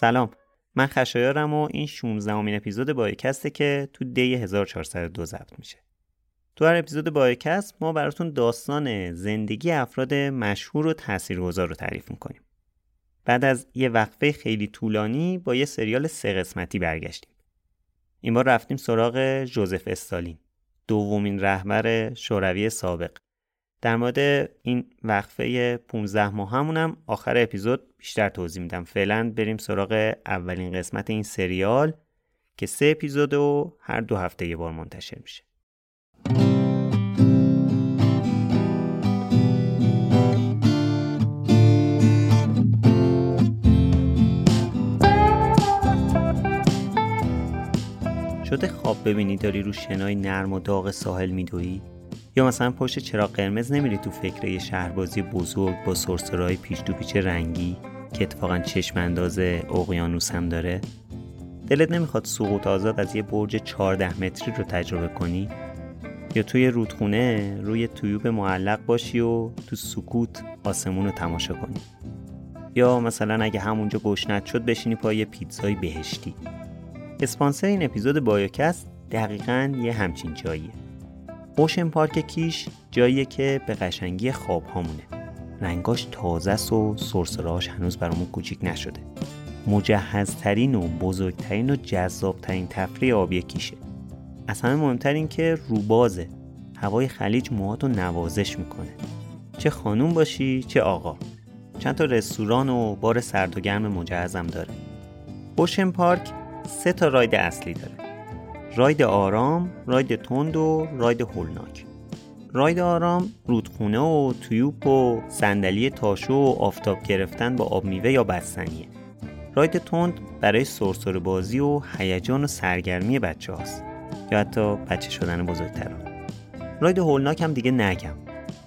سلام. من خشایارم و این 16 امین اپیزود بایکسته که تو دی 1402 ضبط میشه. تو هر اپیزود بایکست ما براتون داستان زندگی افراد مشهور و تاثیرگذار رو تعریف می‌کنیم. بعد از یه وقفه خیلی طولانی با یه سریال سه قسمتی برگشتیم. این بار رفتیم سراغ جوزف استالین دومین رهبر شوروی سابق. در مورد این وقفه 15 ماه همونم آخر اپیزود بیشتر توضیح میدم. فعلا بریم سراغ اولین قسمت این سریال که سه اپیزود و هر دو هفته یه بار منتشر میشه. شده خواب ببینی داری رو شنای نرم و داغ ساحل میدویی؟ یا مثلا پشت چراغ قرمز نمیری تو فکر یه شهربازی بزرگ با سرسرهای پیش تو پیچ رنگی که اتفاقا چشم انداز اقیانوس هم داره؟ دلت نمی‌خواد سقوط آزاد از یه برج 14 متری رو تجربه کنی؟ یا توی رودخونه روی تویوب معلق باشی و تو سکوت آسمون رو تماشا کنی؟ یا مثلا اگه همونجا گشنت شد بشینی پای پیتزای بهشتی؟ اسپانسر این اپیزود بایوکست دقیقا یه همچین جاییه. اوشن پارک کیش جاییه که به قشنگی خواب هامونه. رنگاش تازه است و سرسراش هنوز برامون کوچیک نشده. مجهزترین و بزرگترین و جذابترین تفریح آبی کیشه. از همه مهمتر این که روبازه هوای خلیج موهاتو نوازش می‌کنه. چه خانوم باشی چه آقا. چند تا رستوران و بار سرد و گرم مجهزم داره. اوشن پارک سه تا راید اصلی داره. راید آرام، راید تند و راید هولناک. راید آرام رودخونه و تویوپ و صندلی تاشو و آفتاب گرفتن با آب میوه یا بستنیه. راید تند برای سرسر بازی و هیجان و سرگرمی بچه هاست یا حتی بچه شدن بزرگتران راید هولناک هم دیگه نگم.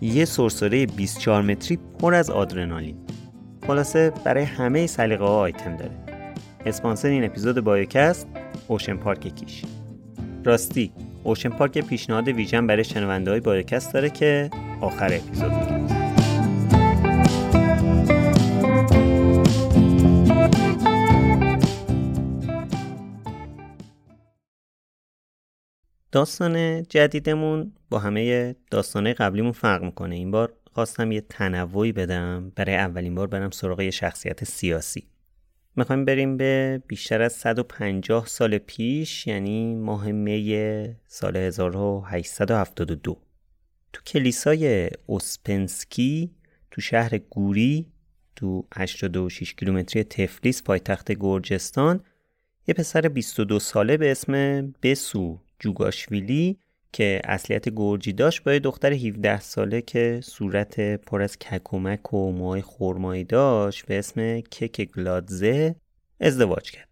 یه سرسره 24 متری پر از آدرنالین. خلاصه برای همه سلیقه ها آیتم داره. اسپانسر این اپیزود بایوکست اوشن پارک کیش. راستی اوشن پارک پیشنهاد ویژن برای شنونده های بایوکست داره که آخر اپیزود. میگیم داستان جدیدمون با همه داستانه قبلیمون فرق می‌کنه. این بار خواستم یه تنوعی بدم. برای اولین بار برم سراغ یه شخصیت سیاسی. می‌خوایم بریم به بیشتر از 150 سال پیش یعنی ماه می سال 1872 تو کلیسای اوسپنسکی تو شهر گوری تو 86 کیلومتری تفلیس پایتخت گرجستان یه پسر 22 ساله به اسم بسو جوگاشویلی که اصلیت گرجی داشت با یه دختر 17 ساله که صورت پر از ککومک و موهای خرمایی داشت به اسم کک گلادزه ازدواج کرد.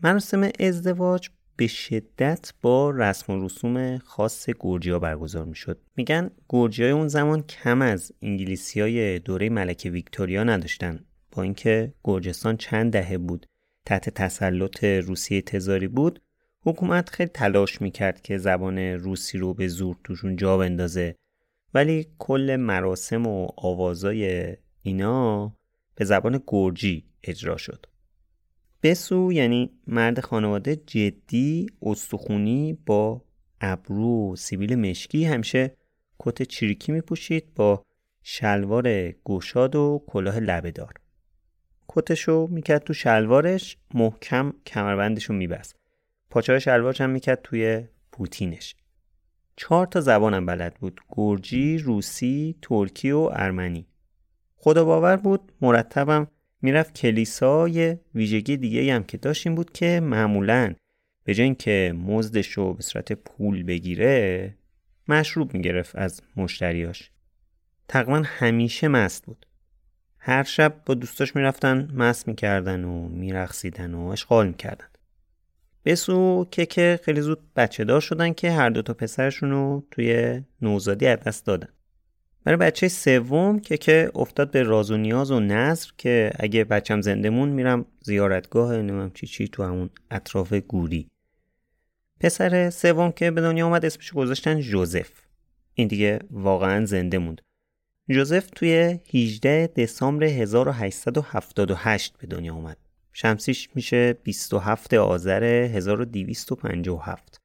مراسم ازدواج به شدت با رسم و رسوم خاص گرجی برگزار می شد. میگن گرجی های اون زمان کم از انگلیسی های دوره ملکه ویکتوریا نداشتن با اینکه گرجستان چند دهه بود تحت تسلط روسیه تزاری بود حکومت خیلی تلاش می‌کرد که زبان روسی رو به زور توشون جا بندازه. ولی کل مراسم و آوازای اینا به زبان گرجی اجرا شد. بسو یعنی مرد خانواده جدی استخونی با ابرو سیبیل مشکی. همیشه کت چریکی میپوشید با شلوار گشاد و کلاه لبهدار. کتشو می‌کرد تو شلوارش محکم کمربندشو میبست. پاچه شلوارش هم می‌کرد توی پوتینش. چهار تا زبانم بلد بود. گرجی، روسی، ترکی و ارمنی. خدا باور بود مرتبم می‌رفت کلیسا یه ویژگی دیگه هم که داشت این بود که معمولا به جای اینکه مزدش رو به صورت پول بگیره مشروب می‌گرفت از مشتریاش. تقریبا همیشه مست بود. هر شب با دوستاش می‌رفتن مست می‌کردن و میرقصیدن و اشغال می‌کردن. بسو که خیلی زود بچه دار شدن که هر دو تا پسرشون رو توی نوزادی از دست دادن. برای بچه سوم که که افتاد به راز و نیاز و نظر که اگه بچم زنده مون میرم زیارتگاه نمیم چی چی تو همون اطراف گوری. پسر سوم که به دنیا اومد اسمش گذاشتن جوزف. این دیگه واقعا زنده موند. جوزف توی 18 دسامبر 1878 به دنیا اومد. شمسیش میشه 27 آذر 1257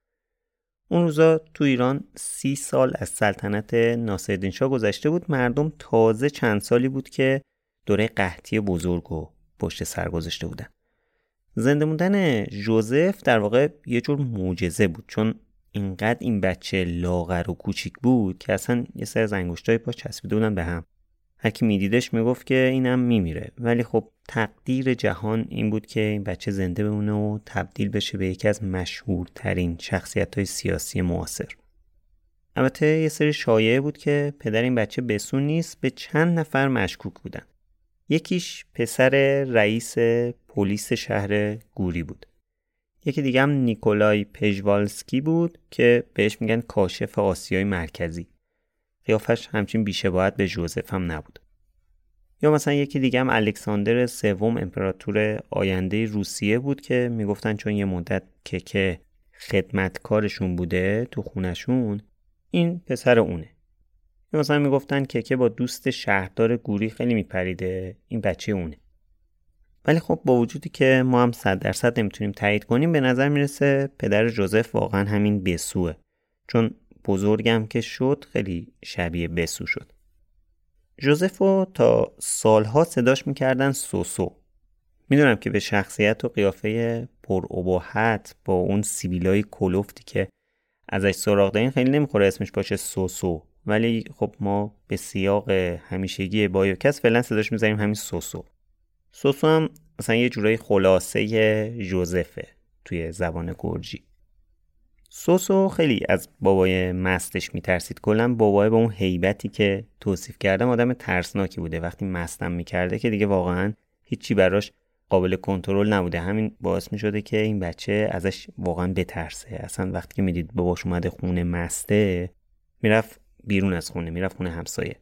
اون روزا تو ایران سی سال از سلطنت ناصرالدین شاه گذشته بود. مردم تازه چند سالی بود که دوره قحطی بزرگ و پشت سر گذاشته بودن. زنده موندن جوزف در واقع یه جور معجزه بود چون اینقدر این بچه لاغر و کوچیک بود که اصلا یه سر زنگشتای پاش چسبیده بودن به هم. هر کی میدیدش می‌گفت که اینم میمیره. ولی خب تقدیر جهان این بود که این بچه زنده بمونه و تبدیل بشه به یکی از مشهورترین شخصیت های سیاسی معاصر. البته یه سری شایعه بود که پدر این بچه بسون نیست به چند نفر مشکوک بودن. یکیش پسر رئیس پلیس شهر گوری بود. یکی دیگه هم نیکولای پژوالسکی بود که بهش میگن کاشف آسیای مرکزی. قیافش همچین بیشباهت به جوزف هم نبود. یا مثلا یکی دیگه هم الکساندر سوم امپراتور آینده روسیه بود که می‌گفتن چون یه مدت که که خدمتکارشون بوده تو خونشون این پسر اونه. یا مثلا می‌گفتن که که با دوست شهردار گوری خیلی میپریده این بچه اونه. ولی خب با وجودی که ما هم صد درصد نمی‌تونیم تایید کنیم به نظر می‌رسه پدر جوزف واقعا همین بسوه چون بزرگم که شد خیلی شبیه بسو شد. جوزفو تا سالها صداش می‌کردن سوسو. می‌دونم که به شخصیت و قیافه پر اباحت با اون سیبیلای کلوفتی که ازش سراغ دارین خیلی نمی‌خوره اسمش باشه سوسو. ولی خب ما به سیاق همیشگی بایوکس فعلا صداش می‌ذاریم همین سوسو. سوسو هم مثلا یه جورایی خلاصه جوزفه توی زبان گرجی. سوسو خیلی از بابای مستش میترسید. کلا بابای با اون هیبتی که توصیف کردم آدم ترسناکی بوده. وقتی مستم می‌کرده که دیگه واقعا هیچی براش قابل کنترل نبوده. همین باعث می‌شده که این بچه ازش واقعا بترسه. اصلا وقتی که می‌دید باباش اومده خونه مسته می‌رفت بیرون از خونه می‌رفت خونه همسایه.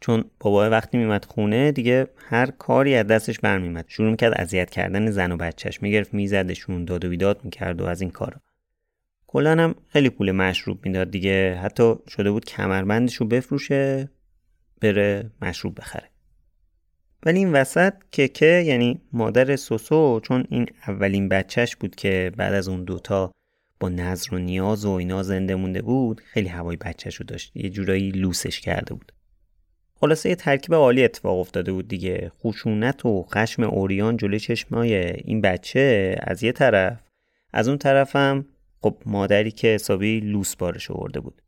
چون بابا وقتی میمد خونه دیگه هر کاری از دستش برمیمد شروع می‌کرد اذیت کردن زن و بچهش می‌گرفت میزدشون داد و بیداد می‌کرد و از این کارا. کلا هم خیلی پول مشروب می‌داد دیگه. حتی شده بود کمربندش رو بفروشه بره مشروب بخره. ولی این وسط ککه یعنی مادر سوسو چون این اولین بچهش بود که بعد از اون دوتا با نظر و نیاز و اینا زنده مونده بود خیلی هوای بچهش رو داشت. یه جورایی لوسش کرده بود. خلاصه یه ترکیب عالی اتفاق افتاده بود دیگه. خشونت و خشم اوریان جلوی چشمای این بچه از یه طرف از اون طرفم خب مادری که حسابی لوس بارش آورده بود.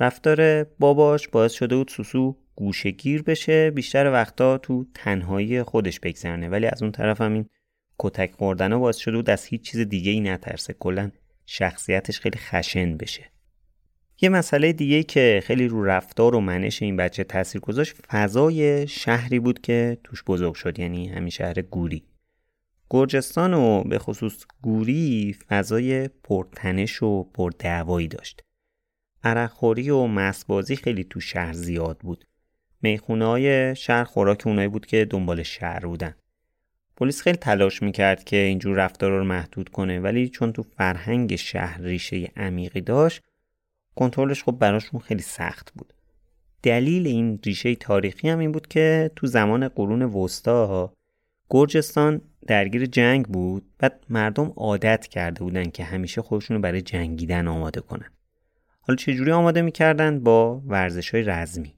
رفتار باباش باعث شده بود سوسو گوشگیر بشه بیشتر وقتا تو تنهایی خودش بگذرنه. ولی از اون طرف هم این کتک خوردن باعث شده بود از هیچ چیز دیگه ای نترسه. کلا شخصیتش خیلی خشن بشه. یه مسئله دیگه که خیلی رو رفتار و منش این بچه تاثیر گذاشت فضای شهری بود که توش بزرگ شد یعنی همین شهر گوری. گرجستان و به خصوص گوری فضای پرتنش و پردعوایی داشت. عرقخوری و مسبازی خیلی تو شهر زیاد بود. می‌خونه های شهر خوراک اونایی بود که دنبال شهر بودن. پلیس خیلی تلاش می‌کرد که اینجور رفتار رو محدود کنه ولی چون تو فرهنگ شهر ریشه عمیقی داشت کنترلش خب براشون خیلی سخت بود. دلیل این ریشه تاریخی هم این بود که تو زمان قرون وسطا گرجستان درگیر جنگ بود. بعد مردم عادت کرده بودن که همیشه خودشون رو برای جنگیدن آماده کنن. حالا چجوری آماده می‌کردن؟ با ورزش های رزمی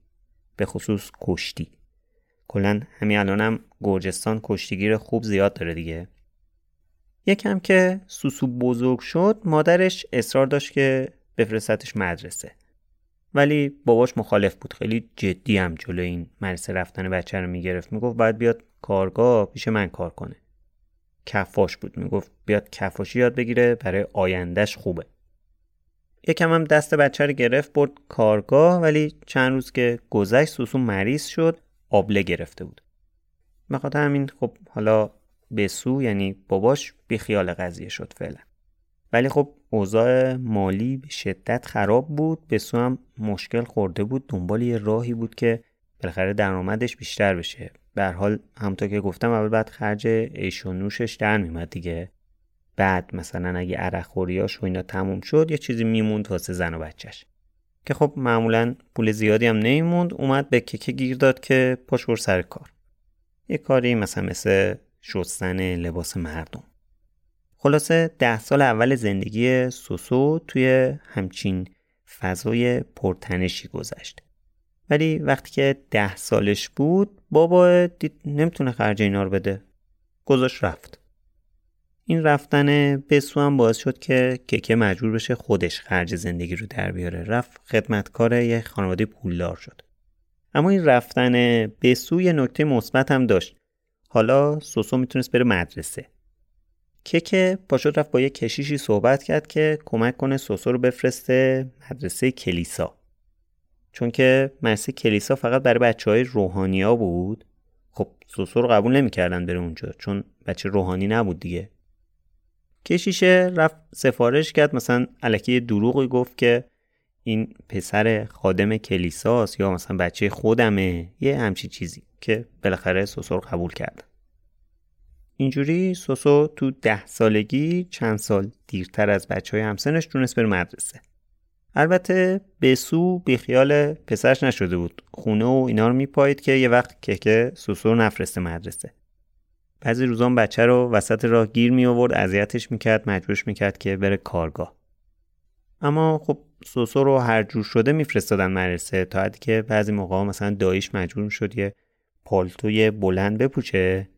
به خصوص کشتی. کلا همین الانم گرجستان کشتیگیر خوب زیاد داره دیگه. یکم که سوسو بزرگ شد مادرش اصرار داشت که بفرستتش مدرسه. ولی باباش مخالف بود. خیلی جدی هم جلو این مدرسه رفتن بچه رو می‌گرفت. می‌گفت باید بیاد کارگاه پیش من کار کنه. کفاش بود. می‌گفت بیاد کفاشی یاد بگیره برای آیندهش خوبه. یکم هم دست بچه رو گرفت برد کارگاه ولی چند روز که گذشت سوسو مریض شد آبله گرفته بود. بخاطر همین خب حالا بسو یعنی باباش بیخیال قضیه شد فعلا. ولی خب اوضاع مالی به شدت خراب بود. بسو هم مشکل خورده بود. دنبال یه راهی بود که بالاخره درآمدش بیشتر بشه. به حال همونطور که گفتم اول بعد خرج عیش و نوشش در میمد دیگه. بعد مثلا اگه عرق خوریاش و اینا تموم شد یه چیزی میموند واسه زن و بچهش. که خب معمولا پول زیادی هم نمیموند اومد به ککه گیر داد که پاش سر کار. یه کاری مثلا مثل شستن لباس مردم. خلاصه ده سال اول زندگی سوسو توی همچین فضای پرتنشی گذشت. ولی وقتی که ده سالش بود بابا دید نمی‌تونه خرج اینا رو بده. گذاشت رفت. این رفتن بسو هم باعث شد که ککه مجبور بشه خودش خرج زندگی رو در بیاره. رفت خدمتکار یه خانواده پولدار شد. اما این رفتن بسو یه نکته مثبت هم داشت. حالا سوسو می‌تونست بره مدرسه. ککه پاشد رفت با یه کشیشی صحبت کرد که کمک کنه سوسو رو بفرسته مدرسه کلیسا. چون که مدرسه کلیسا فقط برای بچه های روحانی ها بود. خب سوسو رو قبول نمی‌کردن بره اونجا چون بچه روحانی نبود دیگه. کشیشه رفت سفارش کرد مثلا علکی دروغی گفت که این پسر خادم کلیساست یا مثلا بچه خودمه یه همچی چیزی که بالاخره سوسو رو قبول کرد. اینجوری سوسو تو ده سالگی چند سال دیرتر از بچه های همسنش تونست بره مدرسه. البته بسو بیخیال پسرش نشده بود. خونه و اینا رو میپایید که یه وقت که که سوسو نفرسته مدرسه. بعضی روزان بچه رو وسط راه گیر می آورد اذیتش می‌کرد مجبورش می‌کرد که بره کارگاه. اما خب سوسو رو هر جور شده میفرستادن مدرسه تا حدی که بعضی موقع مثلا دایش مجبور شد یه پالتوی بلند بپوچه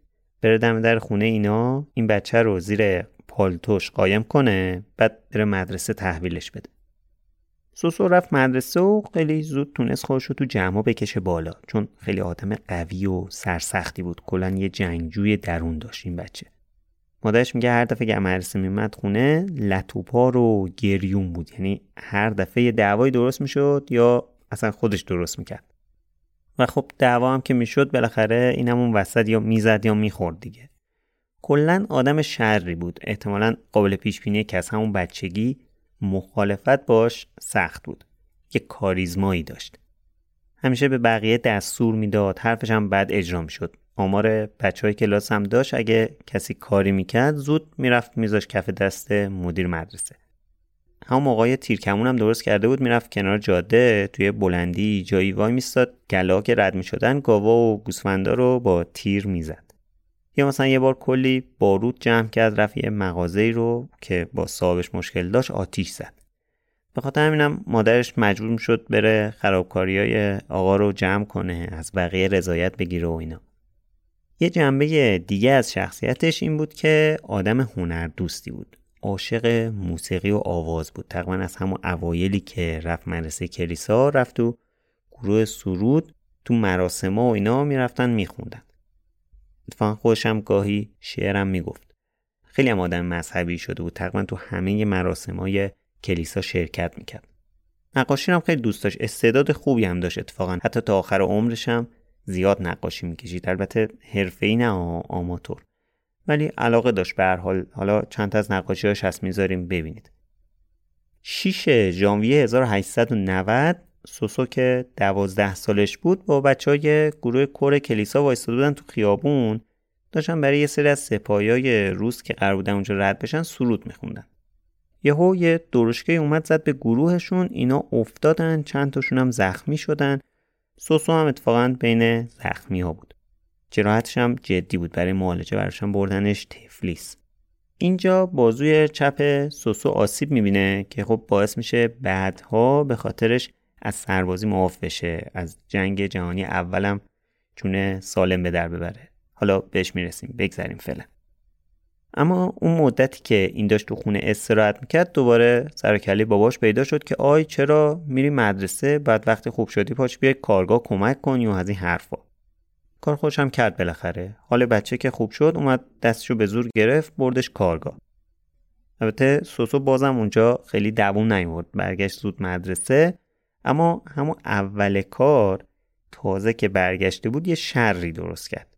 بره دم در خونه اینا این بچه رو زیر پالتوش قایم کنه بعد بره مدرسه تحویلش بده. سوسو رفت مدرسه و خیلی زود تونست خودش رو تو جمع بکشه بالا. چون خیلی آدم قوی و سرسختی بود. کلا یه جنگجوی درون داشت این بچه. مادرش میگه هر دفعه که مدرسه میمد خونه لطوپا رو گریون بود. یعنی هر دفعه یه دعوایی درست می‌شد یا اصلا خودش درست می‌کرد. و خب دعوا هم که می‌شد بالاخره این همون وسط یا می‌زد یا می‌خورد دیگه. کلا آدم شری بود. احتمالا قابل پیش بینی که از همون بچگی مخالفت باش سخت بود یه کاریزمایی داشت. همیشه به بقیه دستور می‌داد حرفش هم بد اجرا شد آمار بچه های کلاس هم داشت اگه کسی کاری می‌کرد زود می‌رفت میذاش کف دست مدیر مدرسه. همون موقع تیرکمون هم درست کرده بود می‌رفت کنار جاده توی بلندی جایی وای میستاد گلا که رد می‌شدن گاوا و گوسفندا رو با تیر می‌زد. یا مثلا یه بار کلی بارود جمع کرد رفت یه مغازه رو که با صاحبش مشکل داشت آتیش زد. به خاطر همینم مادرش مجبور شد بره خرابکاری های آقا رو جمع کنه از بقیه رضایت بگیره و اینا. یه جنبه دیگه از شخصیتش این بود که آدم هنر دوستی بود. عاشق موسیقی و آواز بود. تقریبا از همون اوایلی که رفت مدرسه کلیسا رفت تو گروه سرود تو مراسم و اینا می‌رفتن میخوندن. اتفاقا خودشم گاهی شعرم می‌گفت. خیلی هم آدم مذهبی شده بود. تقریبا تو همه مراسم های کلیسا شرکت می‌کرد. نقاشی هم خیلی دوست داشت. استعداد خوبی هم داشت اتفاقا. حتی تا آخر عمرش هم زیاد نقاشی می‌کشید. البته ای نه آماتور. ولی علاقه داشت. به هر حال حالا چند تا از نقاشیاش هست. می‌ذاریم ببینید. 6 ژانویه 1890 سوسو که دوازده سالش بود با بچه های گروه کور کلیسا وایستاده بودن تو خیابون داشتن برای یه سری از سپاهیای روس که قرار بودن اونجا رد بشن سرود میخوندن. یهو یه درشکه اومد زد به گروهشون اینا افتادن چند تاشون هم زخمی شدن. سوسو هم اتفاقا بین زخمی ها بود. جراحتش هم جدی بود برای معالجه براشون بردنش تفلیس. اینجا بازوی چپ سوسو آسیب می‌بینه که خب باعث میشه بعدها به خاطرش از سربازی معاف بشه از جنگ جهانی اولم جون سالم به در ببره. حالا بهش می‌رسیم بگذریم فعلا. اما اون مدتی که این داشت تو خونه استراحت می‌کرد دوباره سرکلی باباش پیدا شد که آی چرا میری مدرسه بعد وقتی خوب شدی پاش بیای کارگاه کمک کنی و از این حرفا. کار خوشم کرد بالاخره. حال بچه که خوب شد اومد دستشو به زور گرفت بردش کارگاه. البته سوسو بازم اونجا خیلی دووم نیورد برگشت زود مدرسه. اما همون اول کار تازه که برگشته بود یه شری درست کرد.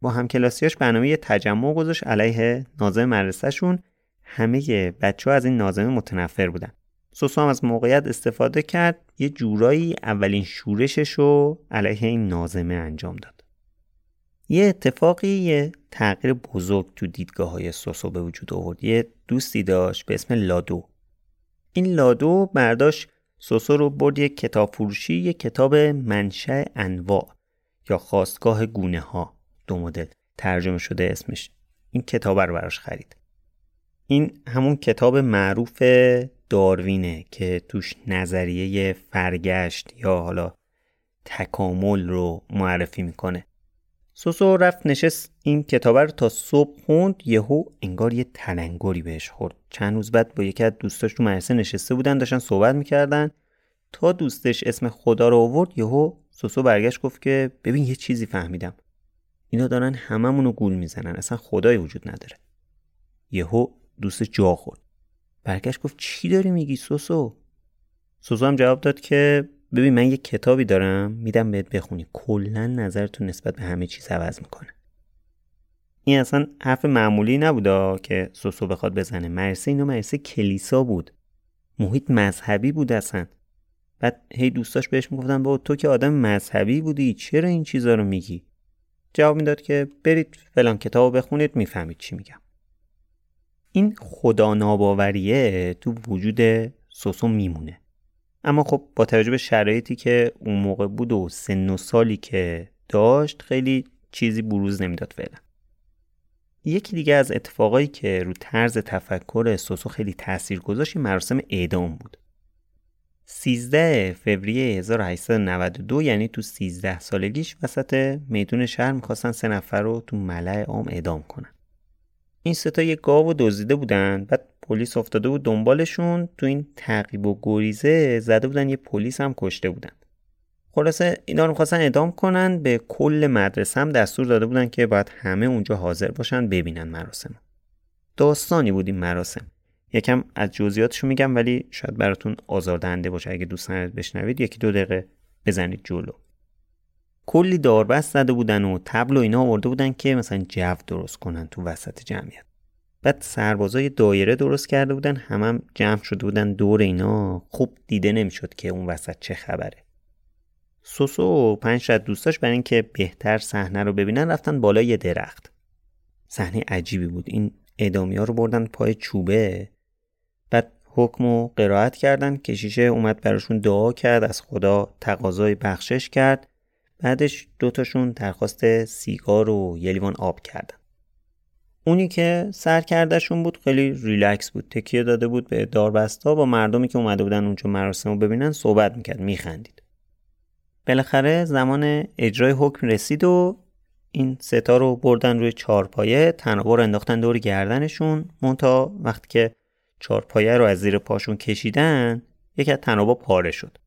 با همکلاسیاش برنامه یه تجمع گذاشت علیه نازم مدرسهشون. همه بچه ها از این نازمه متنفر بودن. سوسو هم از موقعیت استفاده کرد یه جورایی اولین شورشش رو علیه این نازمه انجام داد. یه اتفاقی یه تغییر بزرگ تو دیدگاه های سوسو به وجود آورد. یه دوستی داشت به اسم لادو. این لادو برداشت سوسو رو برد یک کتاب فروشی یک کتاب منشأ انواع یا خواستگاه گونه ها دو مدل. ترجمه شده اسمش. این کتاب رو براش خرید. این همون کتاب معروف داروینه که توش نظریه فرگشت یا حالا تکامل رو معرفی می‌کنه. سوسو رفت نشست. این کتاب رو تا صبح خوند. یهو انگار یه تلنگری بهش خورد. چند روز بعد با یکی از دوستاش تو مدرسه نشسته بودن داشتن صحبت می‌کردن. تا دوستش اسم خدا رو آورد یهو سوسو برگشت گفت که ببین یه چیزی فهمیدم. اینا دارن هممونو گول می‌زنن. اصلا خدایی وجود نداره. یهو دوست جا خورد. برگشت گفت چی داری میگی سوسو؟ سوسو هم جواب داد که ببین من یه کتابی دارم میدم بهت بخونی. کلا نظرتون نسبت به همه چیز عوض می‌کنه. این اصلا حرف معمولی نبودا که سوسو بخواد بزنه. مرسه اینو مرسه کلیسا بود. محیط مذهبی بود اصلا. بعد هی دوستاش بهش می‌گفتن با تو که آدم مذهبی بودی. چرا این چیزا رو میگی؟ جواب می‌داد که برید فلان کتاب بخونید می‌فهمید چی میگم. این خدا ناباوریه تو وجود سوسو میمونه. اما خب با توجه به شرایطی که اون موقع بود و سن و سالی که داشت خیلی چیزی بروز نمی‌داد فعلا. یکی دیگه از اتفاقایی که رو طرز تفکر سوسو خیلی تاثیر گذاشت مراسم اعدام بود. 13 فوریه 1892 یعنی تو 13 سالگیش وسط میدون شهر می‌خواستن سه نفر رو تو ملع عام اعدام کنن. این ستا یه گاو دزدیده بودن بعد پلیس افتاده بود دنبالشون. تو این تعقیب و گریزه زده بودن یه پلیس هم کشته بودن. خلاصه اینا رو می‌خواستن اعدام کنن به کل مدرسه هم دستور داده بودن که باید همه اونجا حاضر باشن ببینن مراسم داستانی بود این مراسم. یکم از جزئیاتشو میگم ولی شاید براتون آزاردهنده باشه. اگه دوست ندارید بشنوید یکی دو دقیقه بزنید جلو. کلی داربست زده بودن و تبل و اینا آورده بودن که مثلا جو درست کنن تو وسط جمعیت. بعد سربازای دایره درست کرده بودن هم, هم جمع شده بودن دور اینا. خوب دیده نمی‌شد که اون وسط چه خبره. سوسو و پنج شد دوستاش برای اینکه بهتر صحنه رو ببینن رفتن بالای یه درخت. صحنه عجیبی بود. این ادامی ها رو بردن پای چوبه. بعد حکم و قرائت کردن کشیشه اومد براشون دعا کرد از خدا تقاضای بخشش کرد. بعدش دوتاشون درخواست سیگار و یه لیوان آب کردن. اونی که سر کردهشون بود خیلی ریلکس بود تکیه داده بود به داربستا با مردمی که اومده بودن اونجا مراسم رو ببینن صحبت می‌کرد میخندید. بالاخره زمان اجرای حکم رسید و این ستا رو بردن روی چارپایه رو انداختن دور گردنشون. مونتا وقتی که چارپایه رو از زیر پاشون کشیدن یکی از تنابا پاره شد.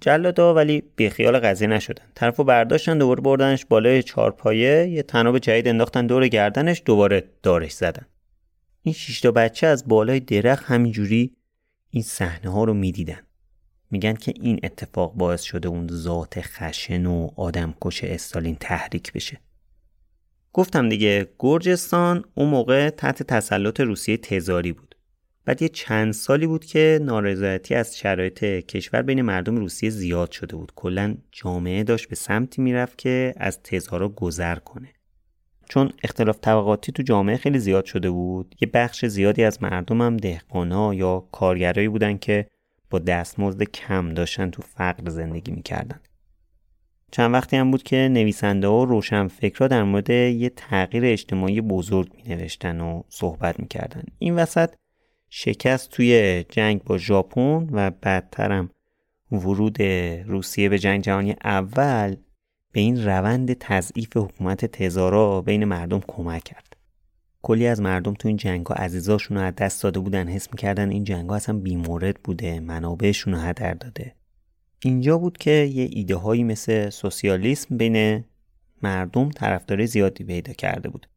جلادا ولی بیخیال قضیه نشدن. طرفو برداشتن دوباره بردنش بالای چارپایه یه تناب جدید انداختن دور گردنش دوباره دارش زدن. این شیشتا بچه از بالای درخت همینجوری این صحنه ها رو می‌دیدن. میگن که این اتفاق باعث شده اون ذات خشن و آدمکش استالین تحریک بشه. گفتم دیگه گرجستان اون موقع تحت تسلط روسیه تزاری بود. بعد یه چند سالی بود که نارضایتی از شرایط کشور بین مردم روسیه زیاد شده بود. کلا جامعه داشت به سمتی می‌رفت که از تزارا گذر کنه. چون اختلاف طبقاتی تو جامعه خیلی زیاد شده بود. یه بخش زیادی از مردم هم دهقانا یا کارگرایی بودن که با دستمزد کم داشتن تو فقر زندگی می‌کردن. چند وقتی هم بود که نویسنده ها و روشنفکرها در مورد یه تغییر اجتماعی بزرگ می نوشتن و صحبت می‌کردن. این وسط شکست توی جنگ با ژاپن و بعدترم ورود روسیه به جنگ جهانی اول به این روند تضعیف حکومت تزارا بین مردم کمک کرد. کلی از مردم تو این جنگ ها عزیزاشون رو از دست داده بودن حس می‌کردن این جنگ ها اصلا بیمورد بوده منابعشون رو هدر داده. اینجا بود که یه ایده هایی مثل سوسیالیسم بین مردم طرفدار زیادی پیدا کرده بود.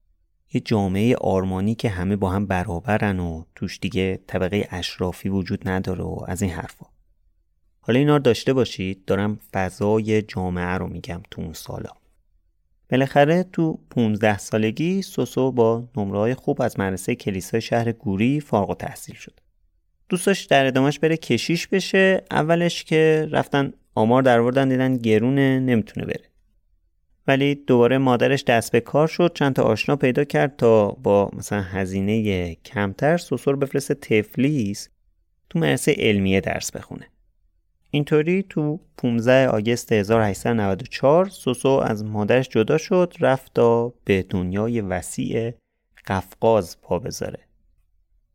یه جامعه آرمانی که همه با هم برابرن و توش دیگه طبقه اشرافی وجود نداره و از این حرفا. حالا اینا رو داشته باشید دارم فضای جامعه رو میگم تو اون سالا. بالاخره تو 15 سالگی سوسو با نمره خوب از مدرسه کلیسای شهر گوری فارغ و تحصیل شد. دوستاش در ادامهش بره کشیش بشه اولش که رفتن آمار در دیدن گرونه نمی‌تونه بره. ولی دوباره مادرش دست به کار شد چند تا آشنا پیدا کرد تا با مثلا هزینه کمتر سوسو رو بفرسته تفلیس تو مدرسه علمیه درس بخونه. اینطوری تو 15 آگست 1894 سوسو از مادرش جدا شد رفت تا به دنیای وسیع قفقاز پا بذاره.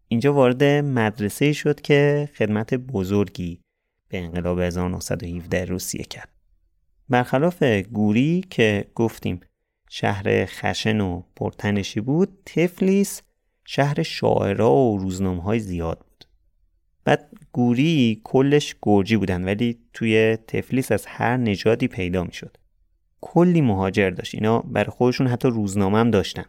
اینجا وارد مدرسه شد که خدمت بزرگی به انقلاب 1917 روسیه کرد. برخلاف گوری که گفتیم شهر خشن و پرتنشی بود تفلیس شهر شاعرا و روزنامه های زیاد بود. بعد گوری کلش گرجی بودن ولی توی تفلیس از هر نژادی پیدا می‌شد. کلی مهاجر داشت. اینا برای خودشون حتی روزنامه هم داشتن.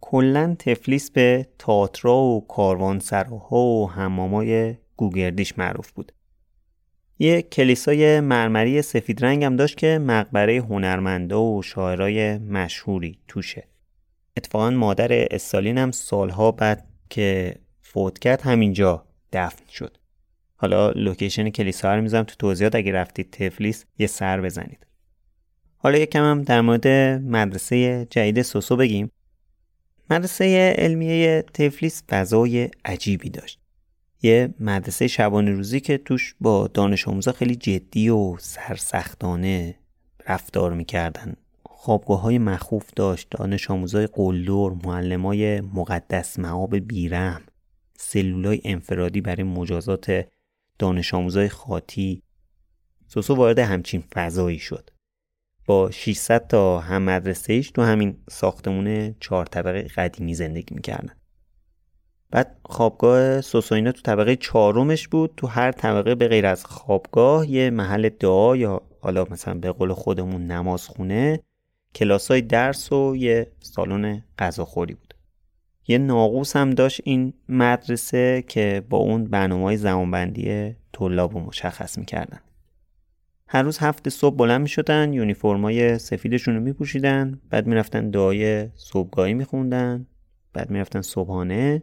کلا تفلیس به تاترا و کاروانسراها و حمامای گوگردیش معروف بود. یه کلیسای مرمری سفید رنگ هم داشت که مقبره هنرمنده و شاعرای مشهوری توشه. اتفاقا مادر استالین هم سالها بعد که فوت کرد همینجا دفن شد. حالا لوکیشن کلیسا رو می‌ذارم تو توضیحات اگه رفتید تفلیس یه سر بزنید. حالا یکم هم در مورد مدرسه جدید سوسو بگیم. مدرسه علمیه تفلیس فضای عجیبی داشت. یه مدرسه شبانه روزی که توش با دانش آموزا خیلی جدی و سرسختانه رفتار می‌کردن. خوابگاه های مخوف داشت دانش آموزای قلدر معلم های مقدس معاب بیرم سلولای انفرادی برای مجازات دانش آموزای خاطی. سوسو وارد همچین فضایی شد. با 600 تا هم ایش تو همین ساختمون چهار طبقه قدیمی زندگی می‌کردن. بعد خوابگاه سوسوینا تو طبقه چهارمش بود. تو هر طبقه به غیر از خوابگاه یه محل دعا یا حالا مثلا به قول خودمون نمازخونه کلاسای درس و یه سالن غذاخوری بود. یه ناقوس هم داشت این مدرسه که با اون برنامه های زمانبندی طلاب رو مشخص می‌کردن. هر روز هفت صبح بلند می شدن یونیفرمای سفیدشون رو می پوشیدن بعد می رفتن دعای صبحگاهی می خوندن بعد می رفتن صبحانه.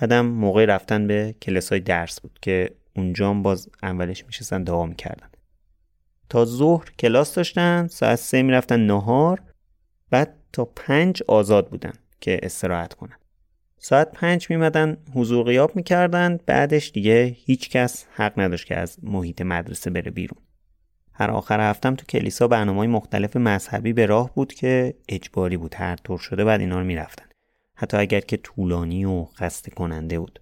بعدم موقع رفتن به کلاس های درس بود که اونجا باز اولش میشستن دعا می‌کردن تا ظهر کلاس داشتن ساعت سه می‌رفتن نهار بعد تا پنج آزاد بودن که استراحت کنن. ساعت پنج میمدن حضور غیاب می‌کردن بعدش دیگه هیچ کس حق نداشت که از محیط مدرسه بره بیرون. هر آخر هفتم تو کلیسا برنامه مختلف مذهبی به راه بود که اجباری بود هر طور شده بعد اینا رو می‌رفتن. حتی اگر که طولانی و خسته کننده بود.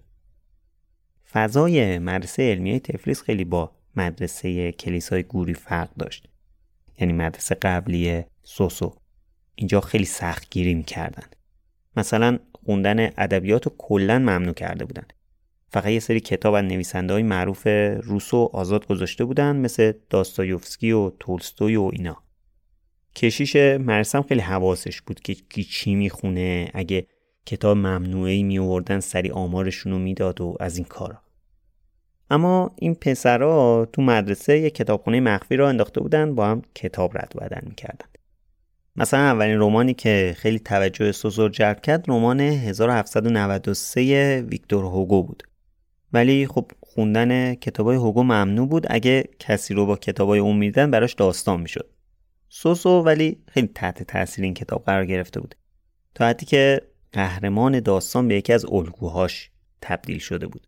فضای مدرسه علمیه تفلیس خیلی با مدرسه کلیسای گوری فرق داشت. یعنی مدرسه قبلی سوسو. اینجا خیلی سختگیری می‌کردن. مثلا خوندن ادبیات رو کلا ممنوع کرده بودن. فقط یه سری کتاب از نویسنده های معروف روس و آزاد گذاشته بودن مثل داستایوفسکی و تولستوی و اینا. کشیش مرسم خیلی حواسش بود که چی می‌خونه اگه کتاب ممنوعی می آوردن سری آمارشون رو می‌داد و از این کارا. اما این پسرا تو مدرسه یه کتابخونه مخفی را انداخته بودن با هم کتاب رد و بدن می‌کردن. مثلا اولین رمانی که خیلی توجه سوزور جلب کرد رمان 1793 ویکتور هوگو بود. ولی خب خوندن کتابای هوگو ممنوع بود. اگه کسی رو با کتابای اون میدن براش داستان می‌شد. سوسو ولی خیلی تحت تاثیر این کتاب قرار گرفته بود. تا حدی که قهرمان داستان به یکی از الگوهاش تبدیل شده بود.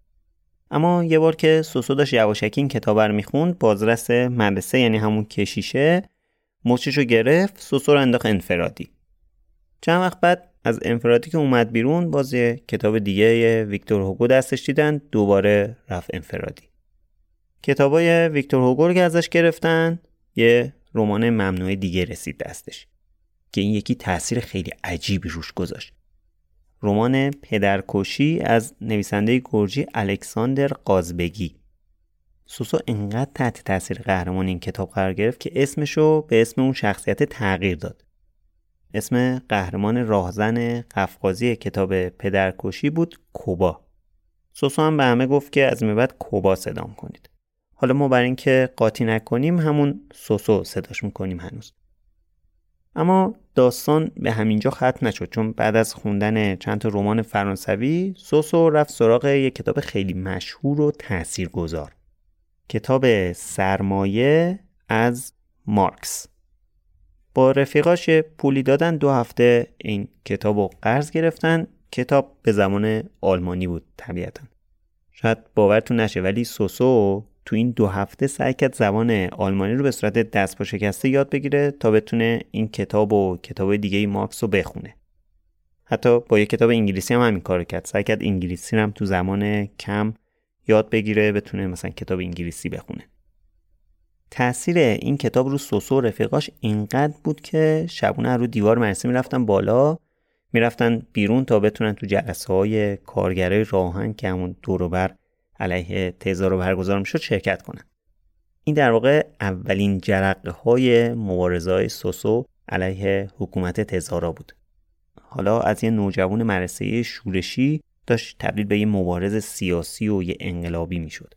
اما یه بار که سوسو داشت یواشکی این کتاب رو می‌خوند بازرس مدرسه یعنی همون کشیشه مچش گرفت سوسو رو انداخت انفرادی. چند وقت بعد از انفرادی که اومد بیرون باز یه کتاب دیگه ویکتور هوگو دستش دیدن دوباره رفت انفرادی. کتابای ویکتور هوگو رو که ازش گرفتن یه رمان ممنوع دیگه رسید دستش که این یکی تاثیر خیلی عجیبی روش گذاشت. رمان پدرکشی از نویسنده گرجی الکساندر قازبگی. سوسو انقدر تحت تاثیر قهرمان این کتاب قرار گرفت که اسمشو به اسم اون شخصیت تغییر داد. اسم قهرمان راهزن قفقازی کتاب پدرکشی بود کوبا. سوسو هم به همه گفت که از بعد کوبا صدام کنید. حالا ما برای اینکه قاطی نکنیم همون سوسو صداش می‌کنیم هنوز. اما داستان به همینجا ختم نشد چون بعد از خوندن چند تا رمان فرانسوی سوسو رفت سراغ یک کتاب خیلی مشهور و تاثیرگذار. کتاب سرمایه از مارکس. با رفیقاش پولی دادن دو هفته این کتاب رو قرض گرفتن. کتاب به زمان آلمانی بود طبیعتا. شاید باورتون نشه ولی سوسو تو این دو هفته سعی کرد زبان آلمانی رو به صورت دست با شکسته یاد بگیره تا بتونه این کتاب و کتاب دیگه ای مارکس رو بخونه. حتی با یه کتاب انگلیسی هم همین کارو کرد. سعی کرد انگلیسی هم تو زمان کم یاد بگیره بتونه مثلا کتاب انگلیسی بخونه. تاثیر این کتاب رو سوسو و رفیقاش اینقدر بود که شبونه رو دیوار مدرسه می‌رفتن بالا می‌رفتن بیرون تا بتونن تو جلسه های کارگرای راهن که همون دوروبر علیه تزا رو برگزار می‌شد شرکت کنن. این در واقع اولین جرقه های مبارزه های سوسو علیه حکومت تزارا بود. حالا از یه نوجوان مدرسه شورشی داشت تبدیل به یه مبارز سیاسی و یه انقلابی می‌شد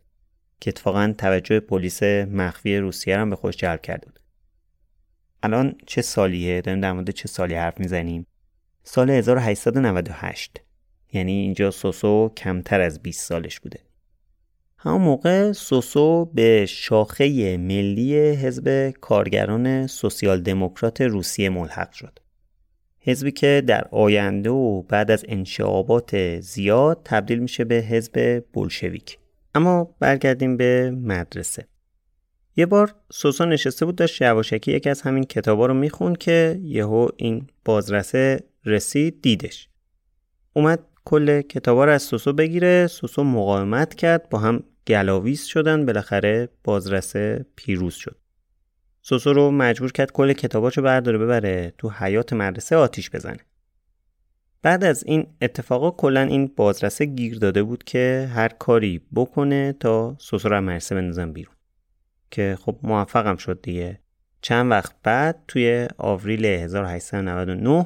که اتفاقا توجه پلیس مخفی روسیه هم به خودش جلب کرده بود. الان چه سالیه؟ داریم در مورد چه سالی حرف می‌زنیم؟ سال 1898 یعنی اینجا سوسو کمتر از 20 سالش بوده. همون موقع سوسو به شاخه ملی حزب کارگران سوسیال دموکرات روسیه ملحق شد. حزبی که در آینده و بعد از انشعابات زیاد تبدیل میشه به حزب بولشویک. اما برگردیم به مدرسه. یه بار سوسو نشسته بود داشت یواشکی یکی از همین کتابا رو میخون که یهو این بازرسه رسید دیدش. اومد کل کتابا رو از سوسو بگیره سوسو مقاومت کرد با هم گلاویز شدن بالاخره بازرسه پیروز شد. سوسو رو مجبور کرد کل کتاباشو برداره ببره تو حیات مدرسه آتیش بزنه. بعد از این اتفاقا کلا این بازرسه گیر داده بود که هر کاری بکنه تا سوسو رو مدرسه بندازن بیرون. که خب موفقم شد دیگه. چند وقت بعد توی آوریل 1899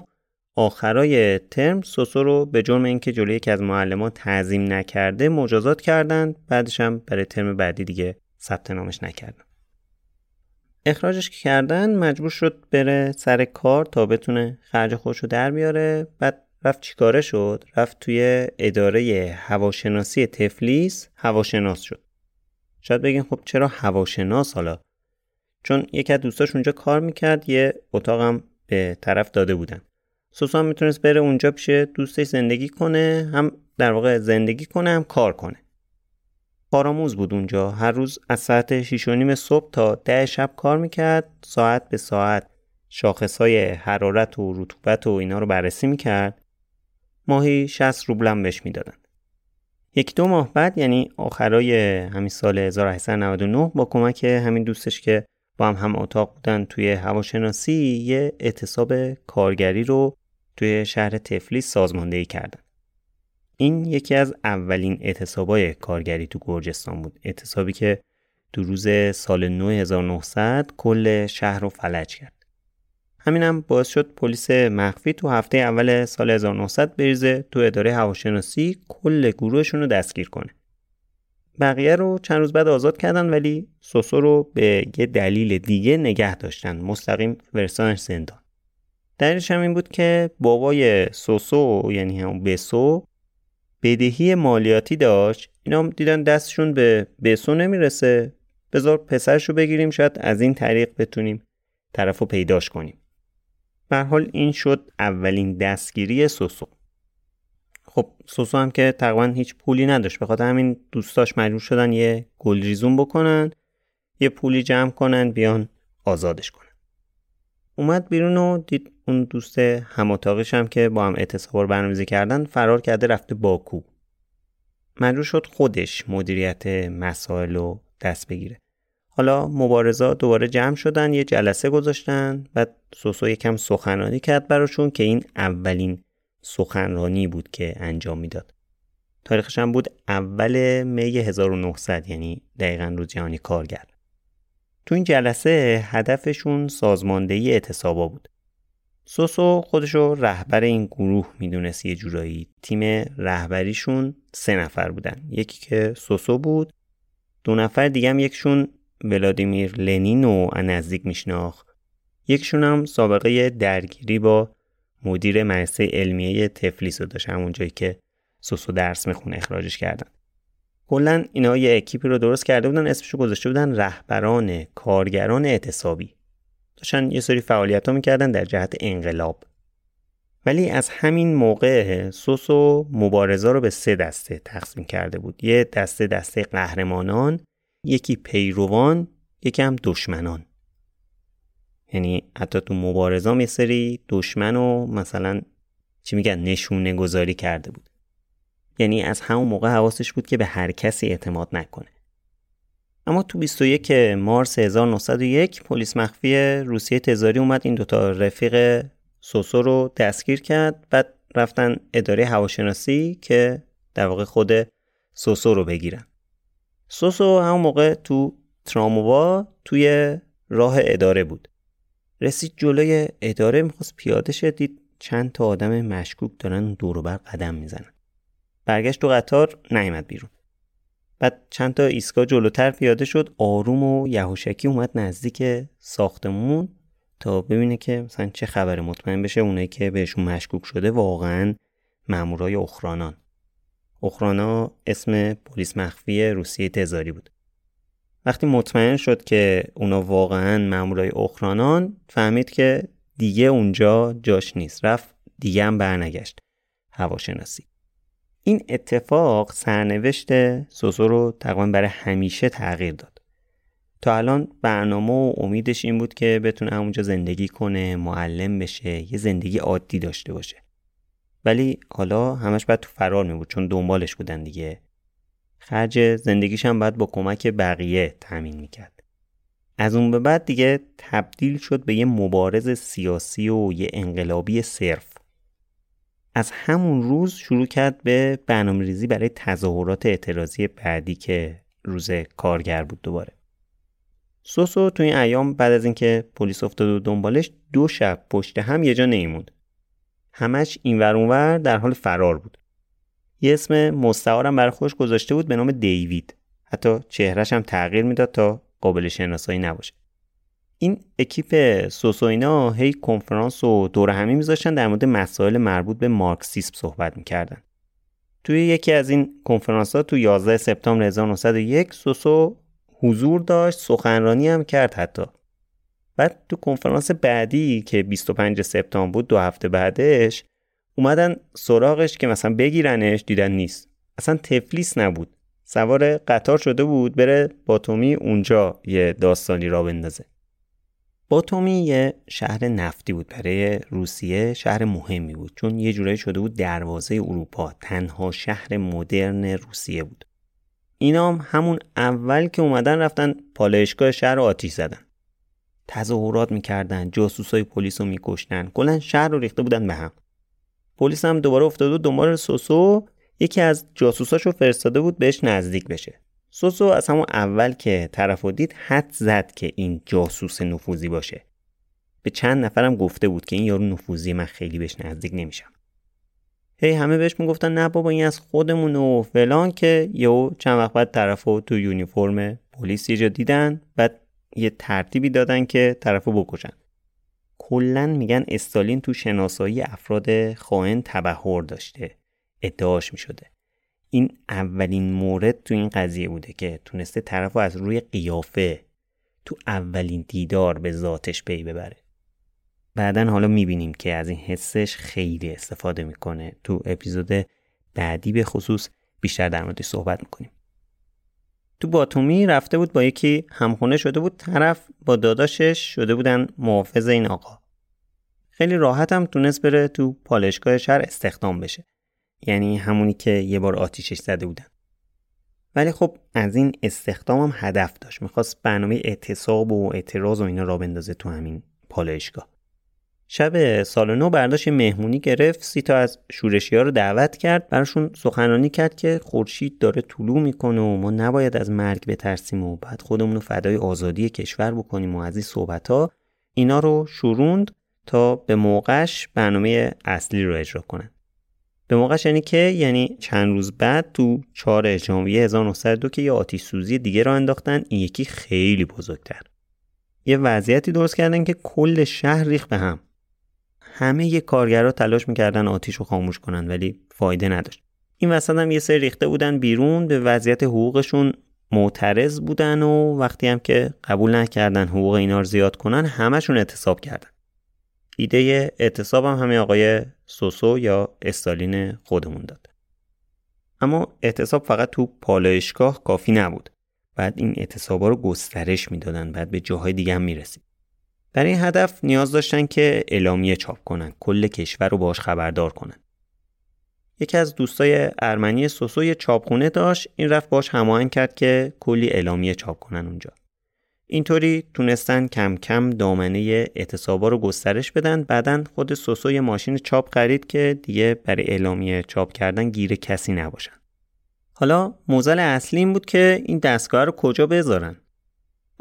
آخرای ترم سوسو رو به جرم اینکه جلوی یکی از معلمان تعظیم نکرده مجازات کردند. بعدش هم برای ترم بعدی دیگه ثبت نامش نکردن. اخراجش که کردن مجبور شد بره سر کار تا بتونه خرج خودش رو در بیاره. بعد رفت چیکاره شد؟ رفت توی اداره هواشناسی تفلیس هواشناس شد. شاید بگین خب چرا هواشناس حالا؟ چون یکی از دوستاش اونجا کار می‌کرد یه اتاقم به طرف داده بودن. سوسان می‌تونست بره اونجا پیش دوستش زندگی کنه هم در واقع زندگی کنه هم کار کنه. کارآموز بود اونجا. هر روز از ساعت 6 و نیم صبح تا ده شب کار می‌کرد. ساعت به ساعت شاخص های حرارت و رطوبت و اینا رو بررسی می‌کرد. ماهی 60 روبلم بهش می‌دادن. یک دو ماه بعد یعنی آخرای همین سال 1899 با کمک همین دوستش که با هم هم اتاق بودن توی هواشناسی یه اعتصاب کارگری رو توی شهر تفلیس سازماندهی کردن. این یکی از اولین اعتصابای کارگری تو گرجستان بود. اعتصابی که دو روز سال 9900 کل شهر رو فلج کرد. همینم باعث شد پلیس مخفی تو هفته اول سال 1900 بریزه تو اداره هواشناسی کل گروهشون رو دستگیر کنه. بقیه رو چند روز بعد آزاد کردن ولی سوسو رو به یه دلیل دیگه نگه داشتن. مستقیم فرستانش زندان. دلیلش هم این بود که بابای سوسو یعنی همون بسو بدهی مالیاتی داشت. اینا هم دیدن دستشون به بسو نمی‌رسه. بذار پسرش رو بگیریم شاید از این طریق بتونیم طرف رو پیداش کنیم. حال این شد اولین دستگیری سوسو. خب سوسو هم که تقریبا هیچ پولی نداشت. بخاطر همین دوستاش مجبور شدن یه گلریزون بکنن یه پولی جمع کنن بیان آزادش کنن. اومد بیرون و دید اون دوست هماتاقش هم که با هم اعتصاب برنامه‌ریزی کردن فرار کرده رفته باکو. مجبور شد خودش مدیریت مسائل رو دست بگیره. حالا مبارزا دوباره جمع شدن یه جلسه گذاشتن بعد سوسو یکم سخنرانی کرد براشون که این اولین سخنرانی بود که انجام می‌داد. تاریخش هم بود اول می 1900 یعنی دقیقا روز جهانی کارگر. تو این جلسه هدفشون سازماندهی اعتصابا بود. سوسو خودشو رهبر این گروه می‌دونست یه جورایی. تیم رهبریشون سه نفر بودن. یکی که سوسو بود. دو نفر دیگه هم یکشون ولادیمیر لنین و نزدیک میشناخت. یکشون هم سابقه درگیری با مدیر مدرسه علمیه تفلیس رو داشت همون جایی که سوسو درس می‌خونه اخراجش کردن. کلا اینا یه اکیپی رو درست کرده بودن اسمشو گذاشته بودن رهبران کارگران اعتصابی. داشتن یه سری فعالیت ها می‌کردن در جهت انقلاب. ولی از همین موقع سوسو مبارزا رو به سه دسته تقسیم کرده بود. یه دسته دسته قهرمانان یکی پیروان یکی هم دشمنان. یعنی حتی تو مبارزام یه سری دشمن و مثلا چی میگن نشونه گذاری کرده بود. یعنی از همون موقع حواسش بود که به هر کسی اعتماد نکنه. اما تو 21 مارس 1901 پلیس مخفی روسیه تزاری اومد این دوتا رفیق سوسو رو دستگیر کرد. بعد رفتن اداره هواشناسی که در واقع خود سوسو رو بگیرن. سوسو همون موقع تو تراموا توی راه اداره بود. رسید جلوی اداره می‌خواست پیاده شد دید چند تا آدم مشکوک دارن دور بر قدم می‌زنن. برگشت تو قطار نیامد بیرون. بعد چند تا ایستگاه جلوتر پیاده شد آروم و یهوشکی اومد نزدیک ساختمون تا ببینه که مثلا چه خبر مطمئن بشه اونایی که بهشون مشکوک شده واقعا مامورای اخرانان. اخرانا اسم پلیس مخفی روسیه تزاری بود. وقتی مطمئن شد که اونا واقعا مامورای اخرانان فهمید که دیگه اونجا جاش نیست. رفت دیگه هم برنگشت. هواشناسی. این اتفاق سرنوشت سوسو رو تقریبا برای همیشه تغییر داد. تا الان برنامه و امیدش این بود که بتونه اونجا زندگی کنه معلم بشه یه زندگی عادی داشته باشه. ولی حالا همش باید تو فرار می بود چون دنبالش بودن دیگه. خرج زندگیش هم باید با کمک بقیه تامین می‌کرد. از اون به بعد دیگه تبدیل شد به یه مبارز سیاسی و یه انقلابی صرف. از همون روز شروع کرد به برنامه ریزی برای تظاهرات اعتراضی بعدی که روز کارگر بود دوباره. سوسو تو این ایام بعد از اینکه پلیس افتاد و دنبالش دو شب پشت هم یه جا نیموند همش این اونور در حال فرار بود. یه اسم مستعارم برای خودش گذاشته بود به نام دیوید. حتی چهرش هم تغییر می‌داد تا قابل شناسایی نباشه. این اکیپ سوسوینا هی کنفرانس و دور همی میذاشتن در مورد مسائل مربوط به مارکسیسم صحبت می‌کردن. توی یکی از این کنفرانس ها تو 11 سپتامبر 1901 سوسو حضور داشت سخنرانی هم کرد حتی. بعد تو کنفرانس بعدی که 25 سپتامبر بود دو هفته بعدش اومدن سراغش که مثلا بگیرنش دیدن نیست. اصلا تفلیس نبود. سوار قطار شده بود بره با تومی اونجا یه داستانی را بندازه. باتومی یه شهر نفتی بود. برای روسیه شهر مهمی بود. چون یه جورایی شده بود دروازه اروپا. تنها شهر مدرن روسیه بود. اینا هم همون اول که اومدن رفتن پالایشگاه شهر رو آتیش زدن. تظاهرات می‌کردن جاسوسای پلیس رو میکشتن. کلا شهر رو ریخته بودن به هم. پلیس هم دوباره افتاده و دنبال سوسو. یکی از جاسوساشو فرستاده بود بهش نزدیک بشه. سوسو از همون اول که طرف دید حد زد که این جاسوس نفوذی باشه. به چند نفرم گفته بود که این یارو نفوذی من خیلی بهش نزدیک نمیشم. هی همه بهش می‌گفتن نه بابا این از خودمون و فلان که یهو چند وقت بعد طرفو تو یونیفرم پلیس یه جا دیدن. بعد یه ترتیبی دادن که طرفو بکشن. کلا میگن استالین تو شناسایی افراد خائن تبهر داشته. ادعاش می‌شده. این اولین مورد تو این قضیه بوده که تونسته طرف از روی قیافه تو اولین دیدار به ذاتش پی ببره. بعدا حالا می‌بینیم که از این حسش خیلی استفاده می‌کنه. تو اپیزود بعدی به خصوص بیشتر در موردش صحبت می‌کنیم. تو باتومی رفته بود با یکی همخونه شده بود طرف با داداشش شده بودن محافظ این آقا. خیلی راحت هم تونست بره تو پالشگاه شهر استخدام بشه. یعنی همونی که یه بار آتیشش زده بودن. ولی خب از این استخدام هم هدف داشت. می‌خواست برنامه اعتصاب و اعتراض و اینا را بندازه تو همین پالایشگاه شب سال نو برداشت مهمونی گرفت سی تا از شورشی ها رو دعوت کرد براشون سخنرانی کرد که خورشید داره طلوع می‌کنه و ما نباید از مرگ بترسیم و بعد خودمون رو فدای آزادی کشور بکنیم و از این صحبت ها اینا رو شروند تا به موقعش برنامه اصلی رو اجرا کنن. به موقعش یعنی که یعنی چند روز بعد تو 4 ژانویه 1902 که یه آتیش سوزی دیگه را انداختن این یکی خیلی بزرگتر. یه وضعیتی درست کردن که کل شهر ریخ به هم. همه یه کارگرها تلاش می‌کردن آتیش رو خاموش کنن ولی فایده نداشت. این وسط هم یه سری ریخته بودن بیرون به وضعیت حقوقشون معترض بودن و وقتی هم که قبول نکردن حقوق اینا رو زیاد کنن همشون اعتصاب کردن. ایده اعتصاب هم همه آقای سوسو یا استالین خودمون داد. اما اعتصاب فقط تو پالایشگاه کافی نبود. بعد این اعتصابا رو گسترش می‌دادن بعد به جاهای دیگه هم می‌رسید. برای این هدف نیاز داشتن که اعلامیه چاپ کنن کل کشور رو باش خبردار کنن. یکی از دوستای ارمنی سوسو یه چاپخونه داشت این رفت باش هماهنگ کرد که کلی اعلامیه چاپ کنن اونجا. اینطوری تونستن کم کم دامنه اعتصابا رو گسترش بدن بعدا خود سوسو یه ماشین چاپ خرید که دیگه برای اعلامیه چاپ کردن گیر کسی نباشن. حالا موزل اصلی این بود که این دستگاه رو کجا بذارن؟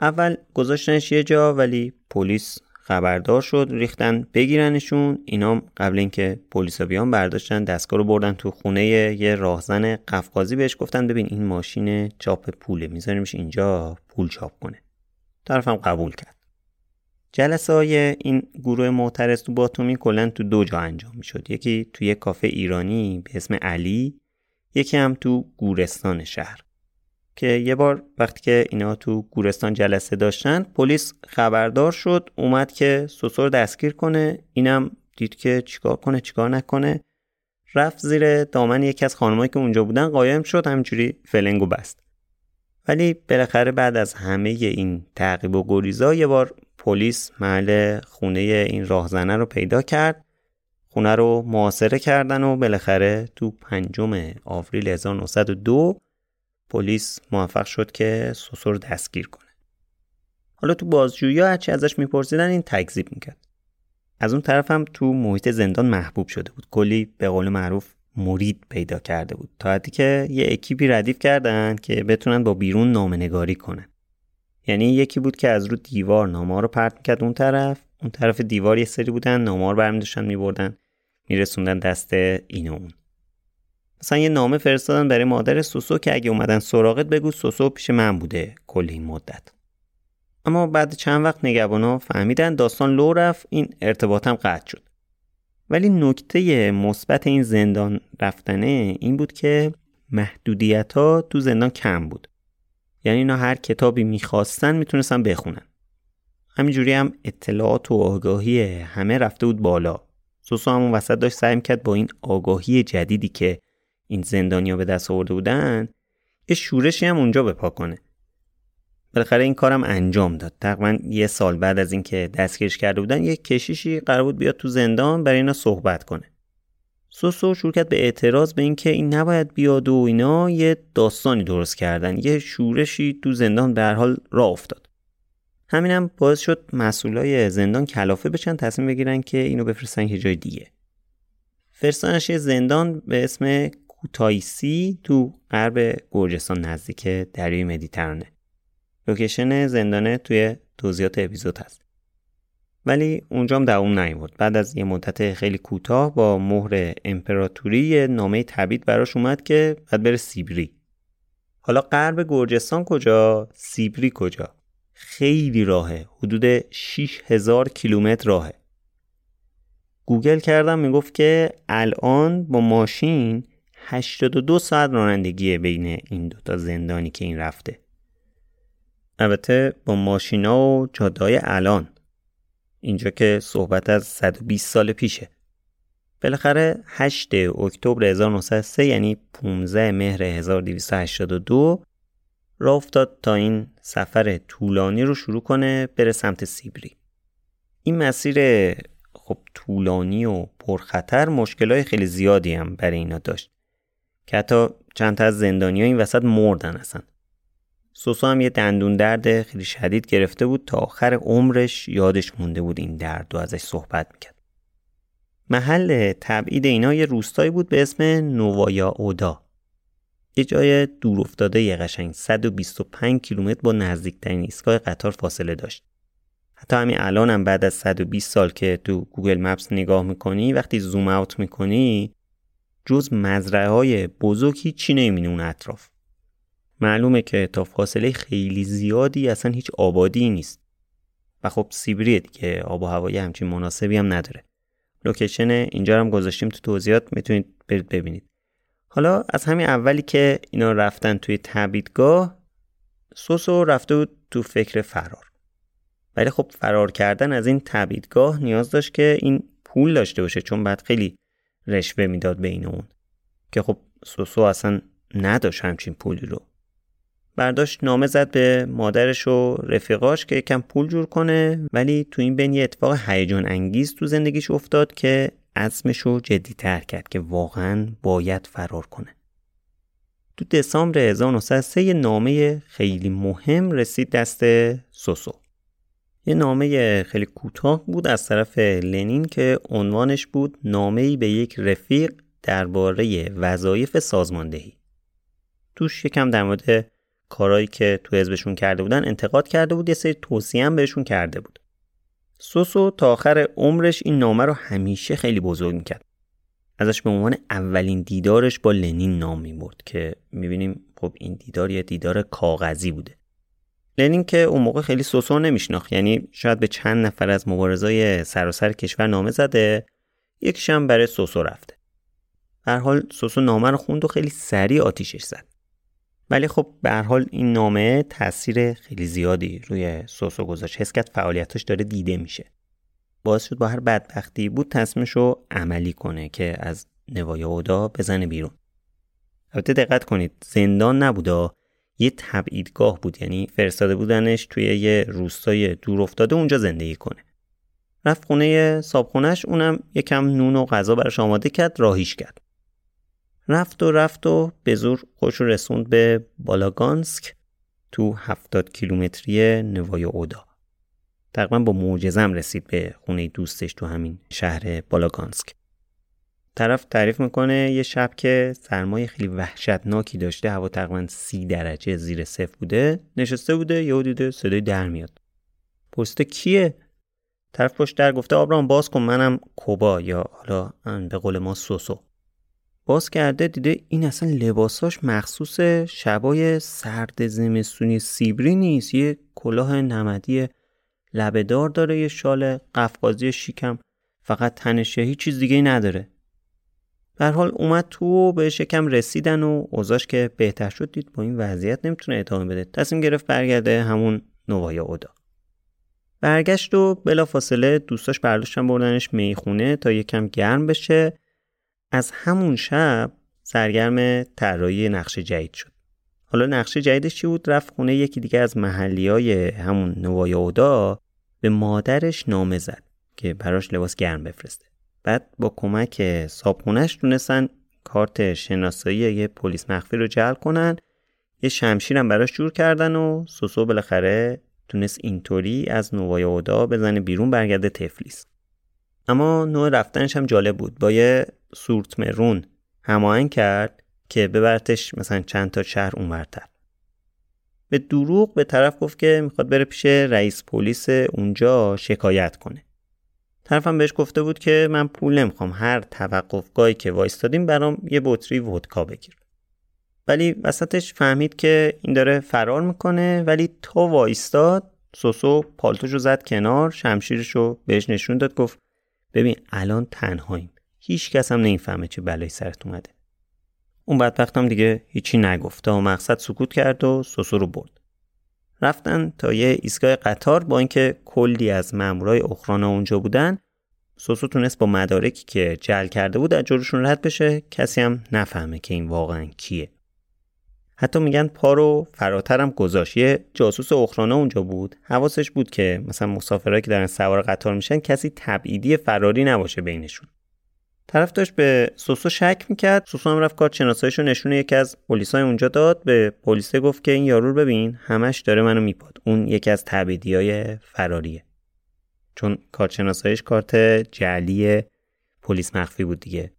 اول گذاشتنش یه جا ولی پلیس خبردار شد ریختن بگیرنشون. اینا قبل اینکه پلیسا بیان برداشتن دستگاه رو بردن تو خونه یه راهزن قفقازی بهش گفتن ببین این ماشین چاپ پوله میذاریمش اینجا پول چاپ کنه. طرفم قبول کرد. جلسه های این گروه معترض تو باتومی کلا تو دو جا انجام می‌شد. یکی تو یک کافه ایرانی به اسم علی یکی هم تو گورستان شهر. که یه بار وقتی که اینا تو گورستان جلسه داشتن پلیس خبردار شد اومد که سوسور دستگیر کنه. اینم دید که چیکار کنه چیکار نکنه. رفت زیر دامن یکی از خانمایی که اونجا بودن قایم شد همینجوری فلنگو بست. ولی بالاخره بعد از همه این تعقیب و گریزا یه بار پلیس محل خونه این راهزنه رو پیدا کرد. خونه رو محاصره کردن و بالاخره تو پنجم آوریل 1902 پلیس موفق شد که سوسو رو دستگیر کنه. حالا تو بازجویی هرچی ازش میپرسیدن این تکذیب می‌کرد. از اون طرف هم تو محیط زندان محبوب شده بود. کلی به قول معروف مرید پیدا کرده بود. تا حدی که یه اکیپی ردیف کردن که بتونن با بیرون نامنگاری کنن. یعنی یکی بود که از رو دیوار نامه رو پرت می‌کرد اون طرف. اون طرف دیوار یه سری بودن نامه رو برمیداشتن میبردن میرسوندن دست این اون. مثلا یه نامه فرستادن برای مادر سوسو که اگه اومدن سراغت بگو سوسو پیش من بوده کل این مدت. اما بعد چند وقت نگهبانا فهمیدن داستان لو رفت این ارتباطم قطع شد. ولی نکته مثبت این زندان رفتنه این بود که محدودیت ها تو زندان کم بود. یعنی اینا هر کتابی می‌خواستن می‌تونستن بخونن. همینجوری هم اطلاعات و آگاهی همه رفته بود بالا. سوسو همون وسط داشت سعی کرد با این آگاهی جدیدی که این زندانیا به دست آورده بودن یه شورشی هم اونجا بپا کنه. بالاخره این کارم انجام داد. تقریبا یه سال بعد از اینکه دستگیرش کرده بودن یه کشیشی قرار بود بیاد تو زندان برای اینا صحبت کنه. سوسو شروع کرد به اعتراض به اینکه این نباید بیاد و اینا یه داستانی درست کردن. یه شورشی تو زندان به هر حال راه افتاد. همینم باعث شد مسئولای زندان کلافه بشن تصمیم بگیرن که اینو بفرستن یه جای دیگه. فرستادنش یه زندان به اسم کوتایسی تو غرب گرجستان نزدیک دریای مدیترانه. location زندانه توی توضیحات اپیزود هست. ولی اونجام دووم نیورد. بعد از یه مدت خیلی کوتاه با مهر امپراتوری نامه تبید براش اومد که بعد بره سیبری. حالا غرب گرجستان کجا؟ سیبری کجا؟ خیلی راهه. حدود 6000 کیلومتر راهه. گوگل کردم می‌گفت که الان با ماشین 82 ساعت رانندگیه بین این دوتا زندانی که این رفته. البته با ماشینا و جادای الان. اینجا که صحبت از 120 سال پیشه. بالاخره 8 اکتبر 1903 یعنی 15 مهر 1282 را افتاد تا این سفر طولانی رو شروع کنه بره سمت سیبری. این مسیر خب طولانی و پرخطر مشکلای خیلی زیادی هم برای اینا داشت. که حتی چند تا از زندانی این وسط مردن اصلا سوسو هم یه دندون درد خیلی شدید گرفته بود تا آخر عمرش یادش مونده بود این درد و ازش صحبت می‌کرد. محل تبعید اینا یه روستایی بود به اسم نووایا اودا. یه جای دور افتاده یه قشنگ 125 کیلومتر با نزدیکترین ایستگاه قطار فاصله داشت. حتی همین الان هم بعد از 120 سال که تو گوگل مپس نگاه می‌کنی وقتی زوم اوت می‌کنی جز مزرعه های بزرگ چی نمی‌بینی اون اطراف. معلومه که تا فاصله خیلی زیادی اصلا هیچ آبادی نیست. و خب سیبریه که آب و هوای همچین مناسبی هم نداره. لوکیشن اینجا هم گذاشتیم تو توضیحات می‌تونید برید ببینید. حالا از همین اولی که اینا رفتن توی تبیدگاه سوسو رفته بود تو فکر فرار. ولی خب فرار کردن از این تبیدگاه نیاز داشت که این پول داشته باشه چون بعد خیلی رشوه می‌داد بین اون که خب سوسو اصلا نداشت همچین پولی رو. برداشت نامه زد به مادرش و رفیقاش که یکم پول جور کنه ولی تو این بین یه اتفاق هیجان انگیز تو زندگیش افتاد که عزمش رو جدی تر کرد که واقعا باید فرار کنه. تو دسامبر 1903 یه نامه خیلی مهم رسید دست سوسو. یه نامه خیلی کوتاه بود از طرف لنین که عنوانش بود نامه‌ای به یک رفیق درباره وظایف سازماندهی. توش یکم در مورد کارایی که تو حزبشون کرده بودن انتقاد کرده بود یه سری توصیه هم بهشون کرده بود. سوسو تا آخر عمرش این نامه رو همیشه خیلی بزرگ می‌کرد. ازش به عنوان اولین دیدارش با لنین نام می‌برد که می‌بینیم خب این دیدار یه دیدار کاغذی بوده. لنین که اون موقع خیلی سوسو نمیشناخت. یعنی شاید به چند نفر از مبارزای سراسر کشور نامه زده یکیش هم برای سوسو رفته هر حال سوسو نامه رو خوند و خیلی سریع آتیشش زد. ولی خب به هر حال این نامه تاثیر خیلی زیادی روی سوسو گذاشت. حس کرد فعالیتش داره دیده میشه. باعث شد با هر بدبختی بود تصمیمش رو عملی کنه که از نوای اودا بزنه بیرون. البته دقت کنید زندان نبوده یه تبعیدگاه بود یعنی فرستاده بودنش توی یه روستای دور افتاده اونجا زندگی کنه. رفت خونه صابخونش اونم یکم نون و غذا براش آماده کرد راهیش کرد. رفت و رفت و به زور خوش رسوند به بالاگانسک تو هفتاد کیلومتری نوای اودا. تقریبا با معجزم رسید به خونه دوستش تو همین شهر بالاگانسک. طرف تعریف می‌کنه یه شب که سرمایه خیلی وحشتناکی داشته هوا تقریبا سی درجه زیر صفر بوده. نشسته بوده یهو دیده صدای در میاد. پرسیده کیه؟ طرف پشت در گفته آبرام باز کن منم کوبا یا حالا به قول ما سوسو. باز کرده دیده این اصلا لباساش مخصوص شبای سرد زمستونی سیبری نیست. یه کلاه نمدی لبهدار داره یه شال قفقازی شیکم. فقط تنشه هیچ چیز دیگه نداره. در حال اومد تو و به شکم رسیدن و اوزاش که بهتر شد دید با این وضعیت نمی‌تونه ادامه بده. تصمیم گرفت برگرده همون نوای اودا. برگشت و بلا فاصله دوستاش برداشتن بردنش می‌خونه تا یکم گرم بشه. از همون شب سرگرم طراحی نقش جدید شد. حالا نقشه جدیدش چی بود؟ رفت خونه یکی دیگه از محلی های همون نوایا اودا به مادرش نامه زد که براش لباس گرم بفرسته. بعد با کمک صابخونش تونستن کارت شناسایی یه پلیس مخفی رو جعل کنن. یه شمشیرم براش جور کردن و سوسو بالاخره تونست اینطوری از نوایا اودا بزنه بیرون برگرده تفلیس. اما نوع رفتنش هم جالب بود. با یه سورت مرون هماهنگ کرد که ببرتش مثلا چند تا شهر اونورتر. به دروغ به طرف گفت که می‌خواد بره پیش رئیس پلیس اونجا شکایت کنه. طرفم بهش گفته بود که من پول نمی‌خوام هر توقفگاهی که وایستادیم برام یه بطری ودکا بگیر. ولی وسطش فهمید که این داره فرار می‌کنه ولی تا وایستاد سوسو پالتوشو زد کنار شمشیرشو بهش نشون داد گفت ببین الان تنهاییم. هیچ کس هم نمی‌فهمه چه بلایی سرت اومده. اون بدبختم دیگه هیچی نگفت. و مقصد سکوت کرد و سوسو رو برد. رفتن تا یه ایستگاه قطار با اینکه کلی از مامورای اخرانا اونجا بودن سوسو تونست با مدارکی که جل کرده بود از جلوشون رد بشه. کسی هم نفهمه که این واقعا کیه. حتی میگن پا رو فراترم گذاشت. یه جاسوس اخرانا اونجا بود. حواسش بود که مثلا مسافرهایی که دارن سوار قطار میشن کسی تبعیدی فراری نباشه بینشون. طرف داشت به سوسو شک می‌کرد. سوسو هم رفت کارت شناساییشو نشون یکی از پلیسای اونجا داد. به پلیسه گفت که این یارو رو ببین همش داره منو میپاد. اون یکی از های فراریه چون کارت شناساییش کارت جعلی پلیس مخفی بود دیگه.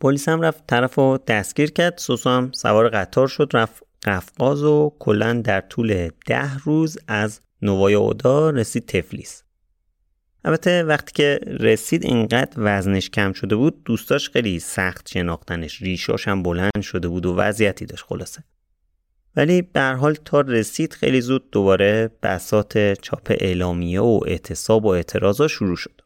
پلیس هم رفت طرف رو دستگیر کرد. سوسو هم سوار قطار شد رفت قفقاز و کلا در طول ده روز از نوای اودا رسید تفلیس. البته وقتی که رسید اینقدر وزنش کم شده بود دوستاش خیلی سخت شناختنش ریشاش هم بلند شده بود و وضعیتی داشت خلاصه. ولی به حال تا رسید خیلی زود دوباره بسات چاپ اعلامیه و اعتصاب و اعتراضا شروع شد.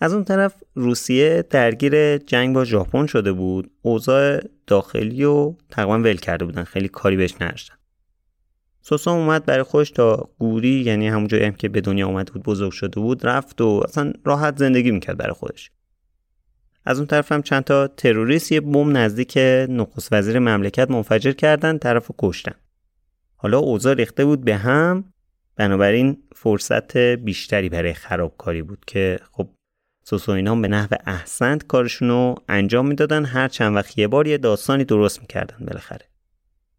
از اون طرف روسیه درگیر جنگ با ژاپن شده بود. اوضاع داخلی و تقریبا ول کرده بودن خیلی کاری بهش نداشتن. سوسا اومد برای خوش تا گوری یعنی همون جایی هم که به دنیا اومده بود بزرگ شده بود رفت و اصلا راحت زندگی می‌کرد برای خودش. از اون طرف هم چند تا تروریست یه بم نزدیک نخست وزیر مملکت منفجر کردن طرف و کشتن. حالا اوضاع ریخته بود به هم بنابراین فرصت بیشتری برای خرابکاری بود که خب سوسو اینا به نحو احسنت کارشون رو انجام می‌دادن. هر چند وقت یه بار یه داستانی درست می‌کردن بالاخره.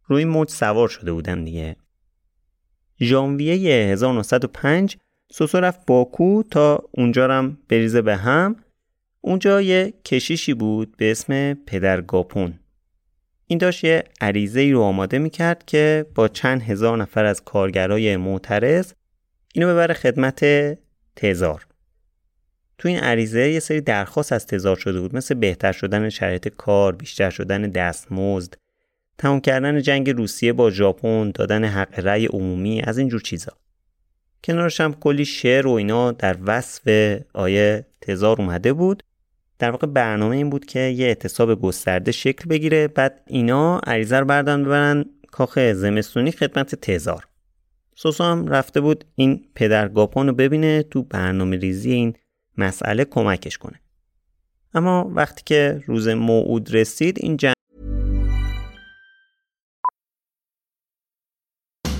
روی موج سوار شده بودن دیگه. ژانویه 1905 سوسو رفت باکو تا اونجا رم بریزه به هم. اونجا یه کشیشی بود به اسم پدر گاپون. این داشت یه عریضه ای رو آماده می‌کرد که با چند هزار نفر از کارگرای معترض اینو ببره خدمت تزار. تو این عریضه یه سری درخواست از تزار شده بود مثل بهتر شدن شرایط کار، بیشتر شدن دستمزد، تمام کردن جنگ روسیه با ژاپن، دادن حق رأی عمومی از اینجور چیزا. کنارش هم کلی شعر و اینا در وصف آیه تزار اومده بود. در واقع برنامه این بود که یه اعتصاب گسترده شکل بگیره بعد اینا عریضه رو بردن ببرن کاخ زمستونی خدمت تزار. سوسو هم رفته بود این پدر گاپان رو ببینه تو برنامه ریزی این مسئله کمکش کنه. اما وقتی که روز موعود رسید این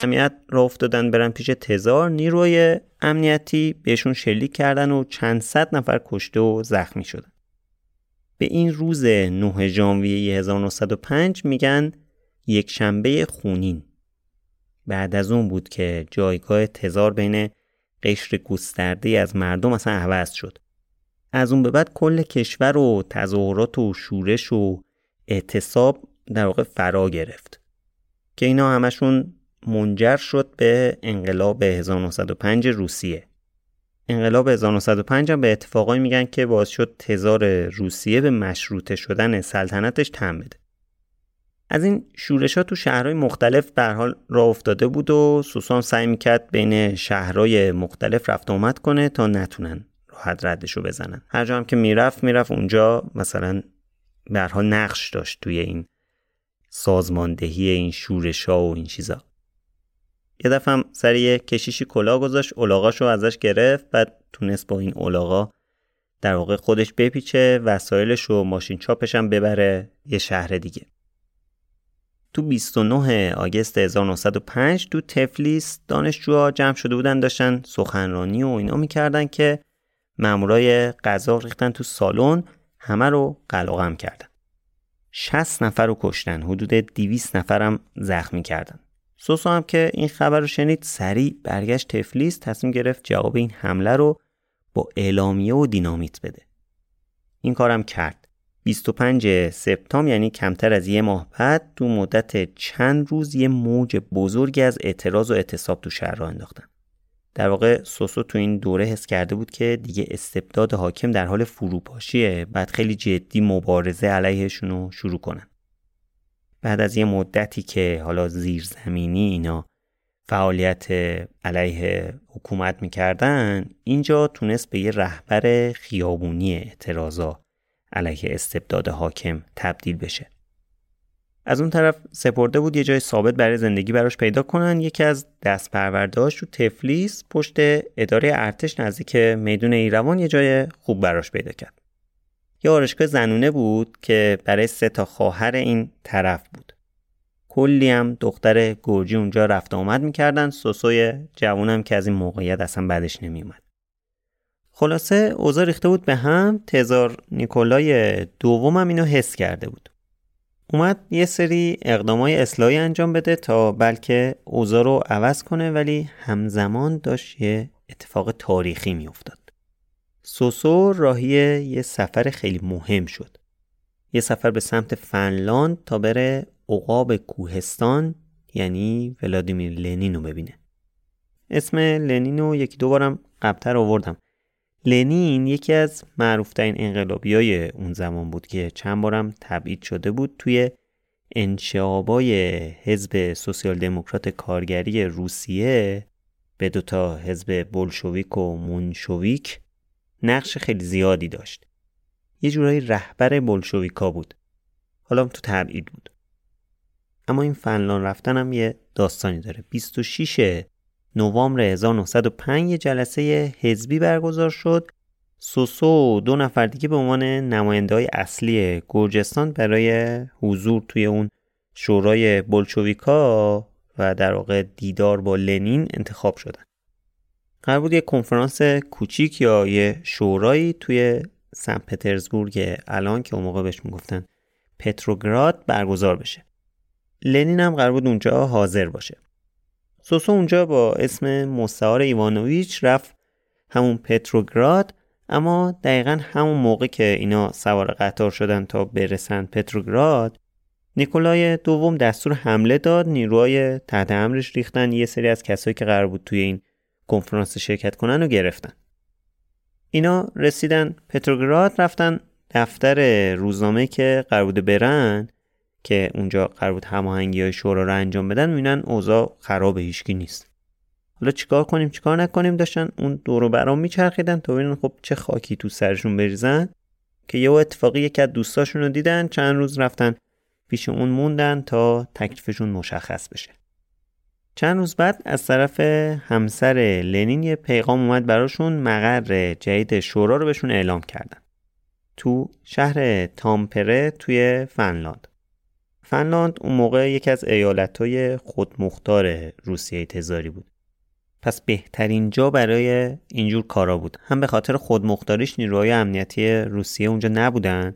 امنیت را افتادن برن پیش تزار نیروی امنیتی بهشون شلیک کردن و چند صد نفر کشته و زخمی شدن. به این روز 9 ژانویه 1905 میگن یک شنبه خونین. بعد از اون بود که جایگاه تزار بین قشر گسترده از مردم اصلا عوض شد. از اون به بعد کل کشور و تظاهرات و شورش و اعتصاب در واقع فرا گرفت. که اینا همشون منجر شد به انقلاب 1905 روسیه. انقلاب 1905 هم به اتفاقایی میگن که باعث شد تزار روسیه به مشروطه شدن سلطنتش تم بده. از این شورش ها تو شهرهای مختلف به حال راه افتاده بود و سوسان سعی می‌کرد بین شهرهای مختلف رفت آمد کنه تا نتونن راحت ردش رو بزنن. هر جا هم که می‌رفت می‌رفت اونجا مثلا به حال نقش داشت توی این سازماندهی این شورش ها و این چیزا. یه دفعه هم سر یه کشیشی کلا گذاشت اولاغاشو ازش گرفت بعد تونست با این اولاغا در واقع خودش بپیچه وسایلش و ماشین چاپش هم ببره یه شهر دیگه. تو 29 آگست 1905 تو تفلیس دانشجوها جمع شده بودن داشتن سخنرانی و اینا می‌کردن که مامورای قضا ریختن تو سالن همه رو قلقم کردن. 60 نفر رو کشتن حدود 200 نفرم زخمی کردن. سوسو هم که این خبر رو شنید سریع برگشت تفلیس تصمیم گرفت جواب این حمله رو با اعلامیه و دینامیت بده. این کارم کرد. 25 سپتامبر یعنی کمتر از یه ماه بعد تو مدت چند روز یه موج بزرگی از اعتراض و اعتصاب تو شهر را انداختن. در واقع سوسو تو این دوره حس کرده بود که دیگه استبداد حاکم در حال فروپاشیه بعد خیلی جدی مبارزه علیهشون رو شروع کنن. بعد از یه مدتی که حالا زیرزمینی اینا فعالیت علیه حکومت می‌کردن اینجا تونست به یه رهبر خیابونی اعتراضا علیه استبداد حاکم تبدیل بشه. از اون طرف سپرده بود یه جای ثابت برای زندگی براش پیدا کنن. یکی از دست تو تفلیس پشت اداره ارتش نزدیک میدون ایروان یه جای خوب براش پیدا کرد. یه آرشگاه زنونه بود که برای سه تا خواهر این طرف بود. کلی هم دختر گرجی اونجا رفت آمد می‌کردن. سوسوی جوونم که از این موقعیت اصلا بعدش نمیومد خلاصه اوضاع ریخته بود به هم. تزار نیکولای دومم اینو حس کرده بود. اومد یه سری اقدامای اصلاحی انجام بده تا بلکه اوضاع رو عوض کنه ولی همزمان داشت یه اتفاق تاریخی میافتاد. سوسو راهی یه سفر خیلی مهم شد. یه سفر به سمت فنلاند تا بره عقاب کوهستان یعنی ولادیمیر لنین رو ببینه. اسم لنین رو یکی دوبارم قبلتر آوردم. لنین یکی از معروفترین انقلابی های اون زمان بود که چند بارم تبعید شده بود توی انشعابای حزب سوسیال دموکرات کارگری روسیه به دوتا حزب بولشویک و مونشویک نقش خیلی زیادی داشت. یه جورایی رهبر بولشویکا بود. حالا تو تبعید بود. اما این فنلان رفتن یه داستانی داره. 26 نوامبر 1905 یه جلسه حزبی برگزار شد. سوسو و دو نفر دیگه به عنوان نماینده های اصلی گرجستان برای حضور توی اون شورای بولشویکا و در واقع دیدار با لنین انتخاب شدن. قرار بود یه کنفرانس کوچیک یا یه شورایی توی سن پترزبورگ الان که اون موقع بهش می‌گفتن پتروگراد برگزار بشه. لنین هم قرار بود اونجا حاضر باشه. سوسو اونجا با اسم مستعار ایوانوویچ رفت همون پتروگراد اما دقیقا همون موقع که اینا سوار قطار شدن تا برسن پتروگراد نیکولای دوم دستور حمله داد نیروهای تحت امرش ریختن یه سری از کسایی که قرار بود توی این کنفرانس شرکت کنن و گرفتن. اینا رسیدن پتروگراد رفتن دفتر روزنامه که قرار بوده برن که اونجا قرار بود هماهنگی های شورا رو انجام بدن می‌بینن اوضاع خراب هیچکی نیست. حالا چیکار کنیم چیکار نکنیم؟ داشتن اون دورو برام میچرخیدن تا ببینن خب چه خاکی تو سرشون بریزن که یه اتفاقی یکی از دوستاشون رو دیدن چند روز رفتن پیش اون موندن تا تکلیفشون مشخص بشه. چند روز بعد از طرف همسر لنین یه پیغام اومد براشون مقر جدید شورا رو بهشون اعلام کردن تو شهر تامپره توی فنلاند فنلاند اون موقع یکی از ایالتهای خودمختار روسیه تزاری بود. پس بهترین جا برای اینجور کارا بود. هم به خاطر خودمختاریش نیروهای امنیتی روسیه اونجا نبودن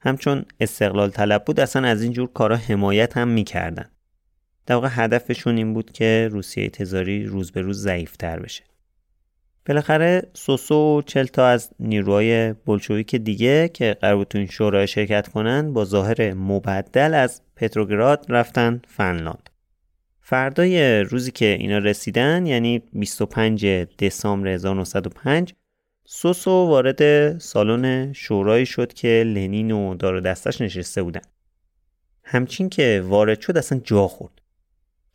همچون استقلال طلب بود اصلا از این جور کارا حمایت هم می‌کردن در واقع هدفشون این بود که روسیه تزاری روز به روز ضعیفتر بشه. بالاخره سوسو و چل تا از نیروهای بلشویک دیگه که قرار بود شورای شرکت کنن با ظاهر مبدل از پتروگراد رفتن فنلاند. فردای روزی که اینا رسیدن یعنی 25 دسامبر 1905 سوسو وارد سالن شورایی شد که لنین و دار دستش نشسته بودن. همچین که وارد شد اصلا جا خورد.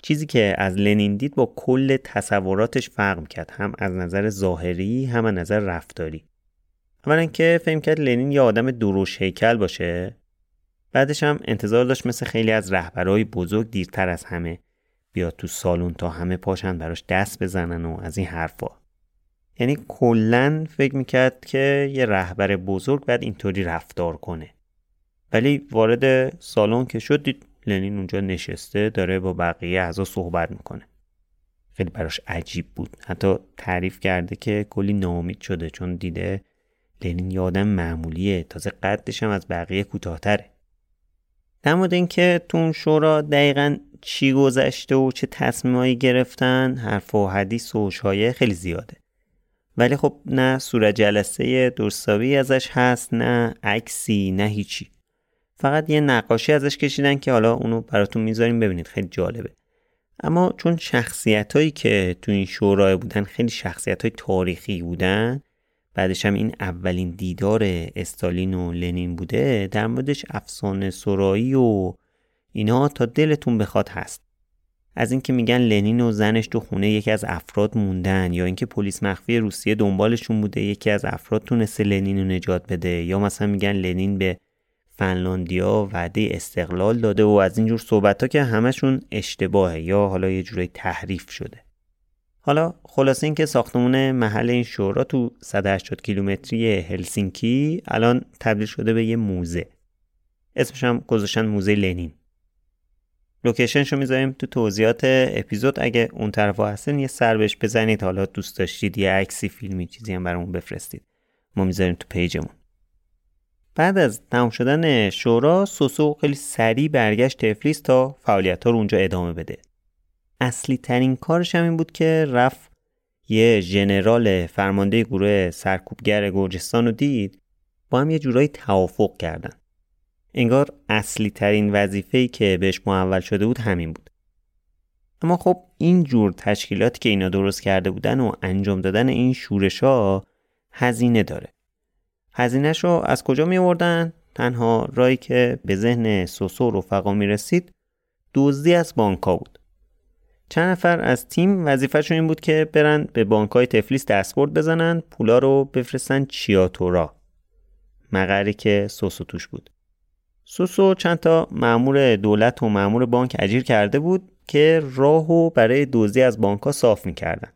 چیزی که از لنین دید با کل تصوراتش فرق کرد هم از نظر ظاهری هم از نظر رفتاری. اولا که فهم کرد لنین یه آدم دروش هیکل باشه. بعدش هم انتظار داشت مثل خیلی از رهبرهای بزرگ دیرتر از همه بیاد تو سالن تا همه پاشن براش دست بزنن و از این حرفا. یعنی کلا فکر می‌کرد که یه رهبر بزرگ باید اینطوری رفتار کنه. ولی وارد سالن که شد دید لنین اونجا نشسته داره با بقیه اعضا صحبت می‌کنه. خیلی براش عجیب بود. حتی تعریف کرده که کلی ناامید شده چون دیده لنین یه آدم معمولیه. تازه قدش هم از بقیه کوتاهتره. در مورد اینکه تو اون شورا دقیقا چی گذشته و چه تصمیمایی گرفتن حرف و حدیث و شایع خیلی زیاده. ولی خب نه صورت جلسه درستاوی ازش هست نه عکسی نه هیچی. فقط یه نقاشی ازش کشیدن که حالا اونو براتون می‌ذاریم ببینید خیلی جالبه. اما چون شخصیت هایی که تو این شورای بودن خیلی شخصیت های تاریخی بودن بعدش هم این اولین دیدار استالین و لنین بوده در موردش افسانه سرایی و اینا تا دلتون بخواد هست. از اینکه میگن لنین و زنش تو خونه یکی از افراد موندن یا اینکه پلیس مخفی روسیه دنبالشون بوده یکی از افراد تونسته لنین رو نجات بده یا مثلا میگن لنین به فنلاندیا وعده استقلال داده و از اینجور صحبت ها که همشون اشتباهه یا حالا یه جورایی تحریف شده. حالا خلاصه اینکه ساختمون محل این شورا تو 180 کیلومتری هلسینکی الان تبدیل شده به یه موزه. اسمش هم گذاشتن موزه لنین. لوکیشنشو می‌ذاریم تو توضیحات اپیزود. اگه اون طرف هستن یه سر بهش بزنید. حالا دوست داشتید یه عکسی فیلمی چیزی هم برامون بفرستید. ما می‌ذاریم تو پیجمون. بعد از تمام شدن شورا سوسو خیلی سریع برگشت تفلیس تا فعالیت ها رو اونجا ادامه بده. اصلی ترین کارش هم این بود که رفت یه ژنرال فرمانده گروه سرکوبگر گرجستان رو دید. با هم یه جورایی توافق کردن. انگار اصلی ترین وظیفه‌ای که بهش محول شده بود همین بود. اما خب این جور تشکیلاتی که اینا درست کرده بودن و انجام دادن این شورش ها هزینه داره. هزینهش رو از کجا می آوردن؟ تنها رایی که به ذهن سوسو رفقا می رسید دزدی از بانکا بود. چند نفر از تیم وظیفهشون این بود که برن به بانکای تفلیس دستبرد بزنن پولا رو بفرستن چیاتورا. مقری که سوسو توش بود. سوسو چند تا مامور دولت و مامور بانک اجیر کرده بود که راهو برای دزدی از بانک صاف می‌کردن.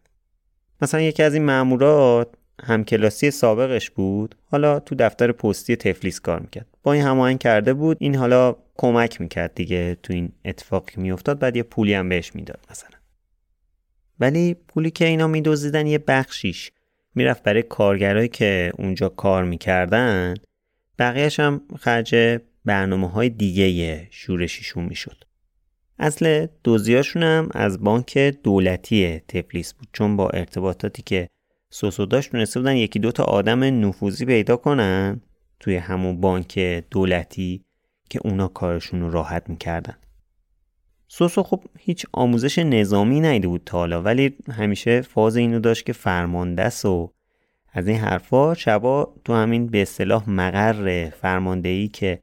مثلا یکی از این مامورات همکلاسی سابقش بود. حالا تو دفتر پستی تفلیس کار می‌کرد. با این هماهنگ کرده بود. این حالا کمک می‌کرد دیگه تو این اتفاقی میافتاد. بعد یه پولی هم بهش می‌داد مثلا. ولی پولی که اینا میدزدیدن یه بخشیش. می‌رفت برای کارگرایی که اونجا کار می‌کردن. بقیهش هم خرج برنامه های دیگه شورشیشون می‌شد. اصل دوزیاشون هم از بانک دولتی تفلیس بود. چون با ارتباطاتی که سوسو داشت تونسته بودن یکی دوتا آدم نفوذی پیدا کنن توی همون بانک دولتی که اونا کارشون رو راحت می‌کردن. سوسو خب هیچ آموزش نظامی نیده بود تا حالا ولی همیشه فاز اینو داشت که فرماندهس و از این حرفا شبا تو همین به اصطلاح مقر فرماندهی که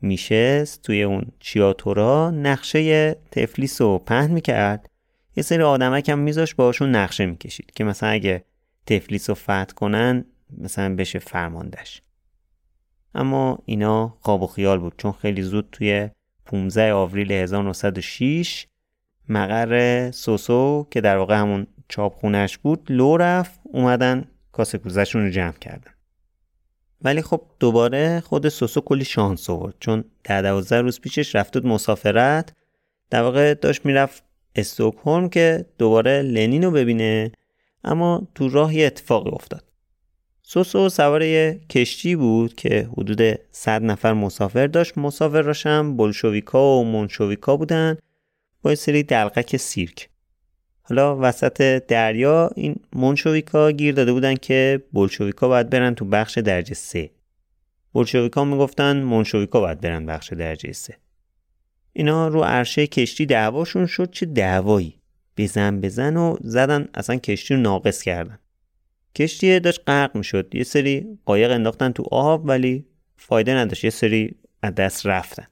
میشست توی اون چیاتورا نقشه تفلیس رو پهن می‌کرد. یه سری آدمک هم میذاش باشون نقشه می‌کشید که مثلا اگه تفلیس رو فتح کنن مثلا بشه فرماندش اما اینا خواب و خیال بود چون خیلی زود توی 15 آوریل 1906 مقر سوسو که در واقع همون چاپخونش بود لو رفت اومدن کاسه کوزشون رو جمع کردن. ولی خب دوباره خود سوسو کلی شانس آورد چون در دوازده روز پیشش رفت مسافرت. در واقع داشت می‌رفت استوکهلم که دوباره لنین رو ببینه اما تو راه یه اتفاقی افتاد. سوسو سوار یه کشتی بود که حدود 100 نفر مسافر داشت. مسافراش هم بلشویکا و منشویکا بودن با سری دلقک سیرک. حالا وسط دریا این منشویکا گیر داده بودن که بلشویکا باید برن تو بخش درجه سه. بلشویکا می‌گفتن منشویکا باید برن بخش درجه سه. اینا رو عرشه کشتی دعواشون شد چه دعوایی؟ بزن بزن و زدن اصلا کشتی رو ناقص کردن. کشتی داشت غرق می‌شد. یه سری قایق انداختن تو آب ولی فایده نداشت. یه سری از دست رفتن.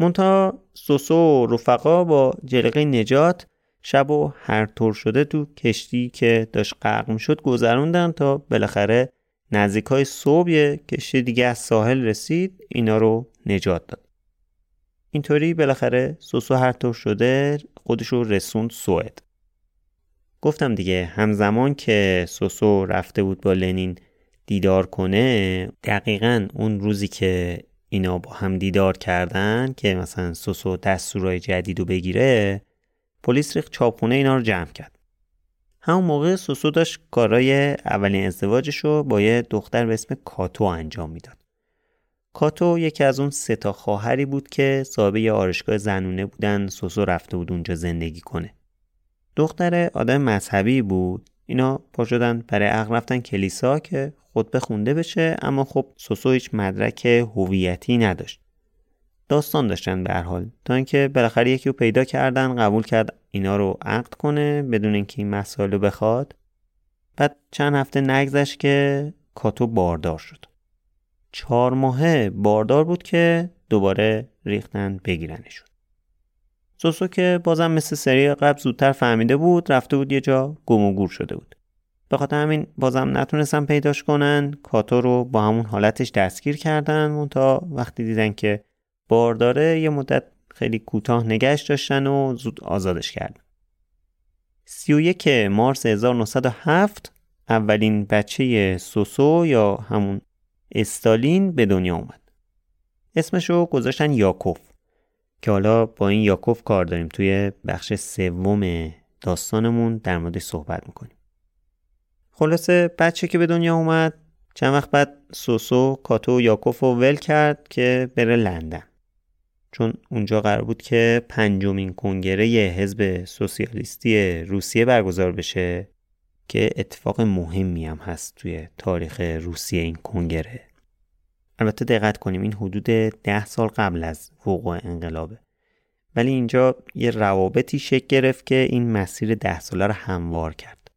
مونتا سوسو و رفقا با جلقه نجات شب و هر طور شده تو کشتی که داشت غرق می‌شد گذروندن تا بالاخره نزدیک های صبح کشتی دیگه از ساحل رسید. اینا رو نجات داد. اینطوری بالاخره سوسو هر طور شده خودش رو رسوند سوئد. گفتم دیگه همزمان که سوسو رفته بود با لنین دیدار کنه دقیقا اون روزی که اینا با هم دیدار کردن که مثلا سوسو دستورای جدید رو بگیره پلیس ریخت چاپخونه اینا رو جمع کرد. همون موقع سوسو داشت کارای اولین ازدواجش رو با یه دختر به اسم کاتو انجام می‌داد. کاتو یکی از اون سه تا خواهری بود که صاحب یه آرشگاه زنونه بودن سوسو رفته بود اونجا زندگی کنه. دختر آدم مذهبی بود. اینا پا شدن برای عقل رفتن کلیسا که خود خونده بشه اما خب سوسو هیچ مدرک هویتی نداشت. داستان داشتن به حال. تا اینکه بالاخره یکی رو پیدا کردن قبول کرد اینا رو عقد کنه بدون اینکه این مسائل رو بخواد. بعد چند هفته نگذشت که کاتو باردار شد. چهار ماهه باردار بود که دوباره ریختن بگیرنشون. سوسو که بازم مثل سری قبل زودتر فهمیده بود رفته بود یه جا گم و گور شده بود. به خاطر همین بازم نتونستن پیداش کنن. کاتو رو با همون حالتش دستگیر کردن. تا وقتی دیدن که بارداره یه مدت خیلی کوتاه نگهش داشتن و زود آزادش کردن. 31 مارس 1907 اولین بچه سوسو یا همون استالین به دنیا اومد. اسمشو گذاشتن یاکوف که حالا با این یاکوف کار داریم. توی بخش سوم داستانمون در موردش صحبت می‌کنیم. خلاصه بچه که به دنیا اومد چند وقت بعد سوسو کاتو یاکوف رو ول کرد که بره لندن. چون اونجا قرار بود که پنجمین کنگره حزب سوسیالیستی روسیه برگزار بشه. که اتفاق مهمی هم هست توی تاریخ روسیه این کنگره. البته دقت کنیم این حدود ده سال قبل از وقوع انقلابه. ولی اینجا یه روابطی شکل گرفت که این مسیر ده ساله رو هموار کرد.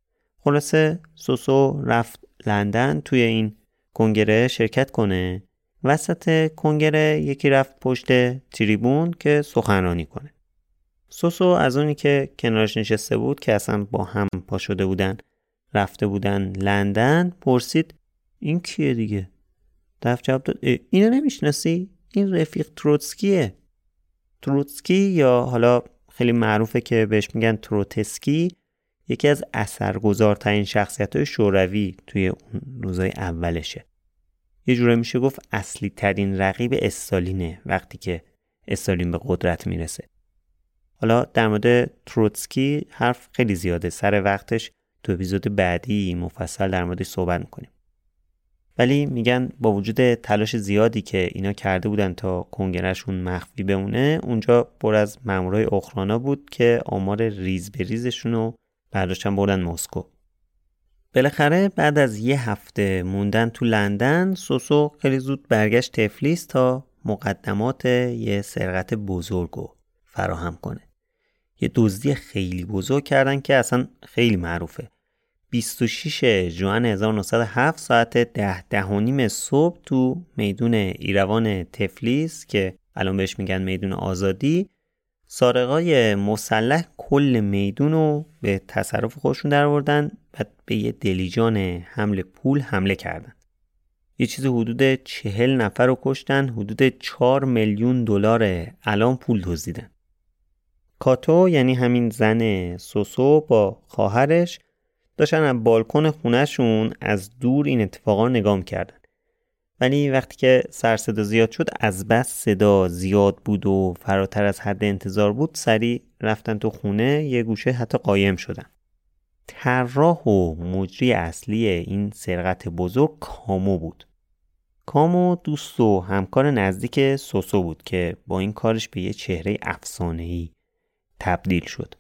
خلاصه سوسو رفت لندن توی این کنگره شرکت کنه. وسط کنگره یکی رفت پشت تریبون که سخنرانی کنه. سوسو از اونی که کنارش نشسته بود که اصلا با هم پا شده بودن رفته بودن لندن پرسید این کیه دیگه؟ دفت جواب داد اینو نمی‌شناسی؟ این رفیق تروتسکیه. تروتسکی یا حالا خیلی معروفه که بهش میگن تروتسکی یکی از اثرگذارترین شخصیت های شوروی توی اون روزای اولشه. یه جوره میشه گفت اصلی ترین رقیب استالینه وقتی که استالین به قدرت می‌رسه. حالا در مورد تروتسکی حرف خیلی زیاده سر وقتش تو اپیزود بعدی مفصل در موردش صحبت می‌کنیم. ولی میگن با وجود تلاش زیادی که اینا کرده بودن تا کنگرهشون مخفی بمونه اونجا پر از مامورای اخرانا بود که آمار ریز به ریزشون رو برداشتن بردن مسکو. بالاخره بعد از یه هفته موندن تو لندن سوسو خیلی زود برگشت تفلیس تا مقدمات یه سرقت بزرگ رو فراهم کنه. یه دزدی خیلی بزرگ کردن که اصلا خیلی معروفه. 26 جوان 1907 ساعت ده ده و نیم صبح تو میدون ایروان تفلیس که الان بهش میگن میدون آزادی سارقای مسلح کل میدون رو به تصرف خودشون در آوردن و به یه دلیجان حمل پول حمله کردن. یه چیز حدود چهل نفر رو کشتن حدود چهار میلیون دلار الان پول دزدیدن. کاتو یعنی همین زن سوسو با خواهرش داشتن از بالکن خونهشون از دور این اتفاقا نگاه کردن ولی وقتی که سر صدا زیاد شد از بس صدا زیاد بود و فراتر از حد انتظار بود سریع رفتن تو خونه یه گوشه حتی قایم شدن. طراح و مجری اصلی این سرقت بزرگ کامو بود. کامو دوست و همکار نزدیک سوسو بود که با این کارش به یه چهره افسانه‌ای تبدیل شد.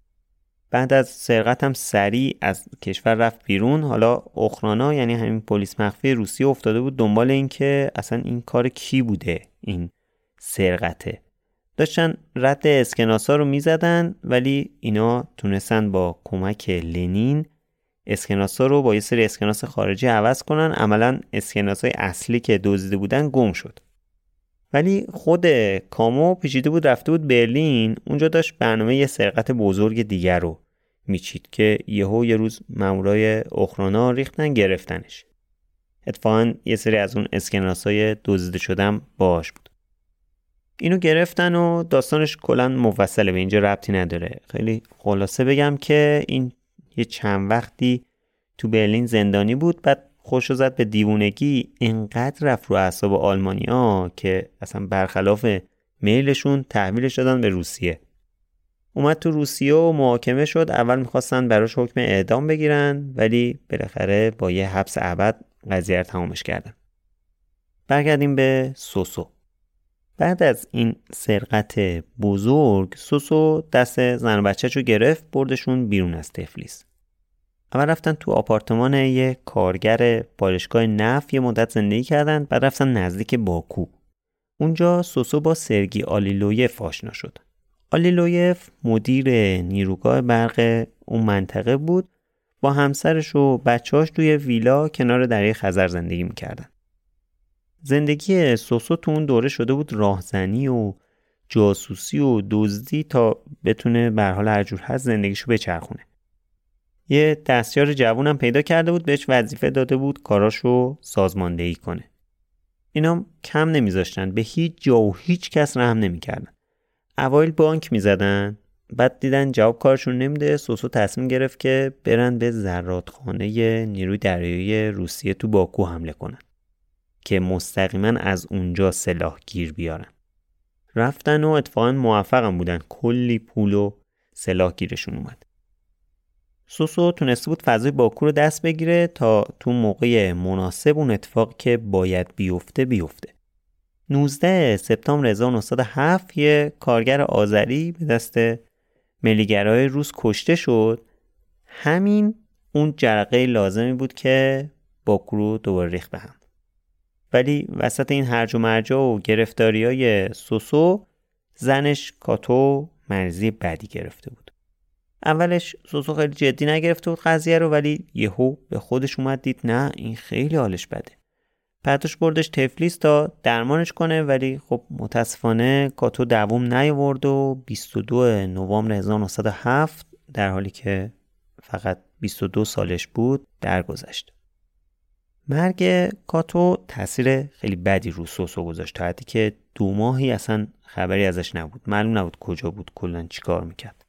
بعد از سرقت هم سریع از کشور رفت بیرون. حالا اخرانا یعنی همین پلیس مخفی روسیه افتاده بود دنبال اینکه اصلا این کار کی بوده این سرقته. داشتن رد اسکناسا رو می‌زدن ولی اینا تونستن با کمک لنین اسکناسا رو با یه سری اسکناس خارجی عوض کنن. عملا اسکناس های اصلی که دزدیده بودن گم شد. ولی خود کامو پیچیده بود رفته بود برلین. اونجا داشت برنامه یه سرقت بزرگ دیگر رو میچید که یهو یه روز مامورای اخرانا ریختن گرفتنش. اتفاقا یه سری از اون اسکناس های دزدیده شدم باش بود. اینو گرفتن و داستانش کلا مفصله به اینجا ربطی نداره. خیلی خلاصه بگم که این یه چند وقتی تو برلین زندانی بود بعد خوش زد به دیوونگی انقدر رفت رو اعصاب آلمانیا که اصلا برخلاف میلشون تحویلش دادن به روسیه. اومد تو روسیه و محاکمه شد. اول می‌خواستن براش حکم اعدام بگیرن ولی بالاخره با یه حبس ابد قضیه تمامش کردن. برگردیم به سوسو. بعد از این سرقت بزرگ سوسو دست زن و بچه رو گرفت بردشون بیرون از تفلیس. اول رفتن تو آپارتمان یه کارگر پالایشگاه نفت یه مدت زندگی کردن بعد رفتن نزدیک باکو. اونجا سوسو با سرگی آلیلویف آشنا شد. آلیلویف مدیر نیروگاه برق اون منطقه بود. با همسرش و بچهاش توی ویلا کنار دریای خزر زندگی می‌کردن. زندگی سوسو تو اون دوره شده بود راهزنی و جاسوسی و دزدی تا بتونه به حال هر جور هست زندگیشو بچرخونه. یه دستیار جوونم پیدا کرده بود بهش وظیفه داده بود کاراشو سازماندهی کنه. اینا کم نمیذاشتن به هیچ جا و هیچ کس رحم نمی‌کردن. اوایل بانک می‌زدن بعد دیدن جواب کارشون نمیده سوسو تصمیم گرفت که برن به زرادخانه نیروی دریایی روسیه تو باکو حمله کنن که مستقیما از اونجا سلاح گیر بیارن. رفتن و اتفاقا موفقم بودن کلی پول و سلاح گیرشون اومد. سوسو تونسته بود فضای باکو رو دست بگیره تا تو موقع مناسب اون اتفاق که باید بیفته بیفته. 19 سپتامبر 1907 یه کارگر آذری به دست ملیگرای روس کشته شد. همین اون جرقه لازمی بود که باکو رو دوباره ریخت به هم. ولی وسط این هرج و مرجا و گرفتاری های سوسو زنش کاتو مرزی بدی گرفته بود. اولش سوسو خیلی جدی نگرفته بود قضیه رو ولی یهو به خودش اومد دید نه این خیلی حالش بده. پرتش بردش تفلیس تا درمانش کنه ولی خب متاسفانه کاتو دووم نیاورد و 22 نوامبر 1907 در حالی که فقط 22 سالش بود درگذشت. مرگ کاتو تاثیر خیلی بدی رو سوسو گذاشت تا حدی که دو ماهی اصلا خبری ازش نبود. معلوم نبود کجا بود کلا چیکار می‌کرد.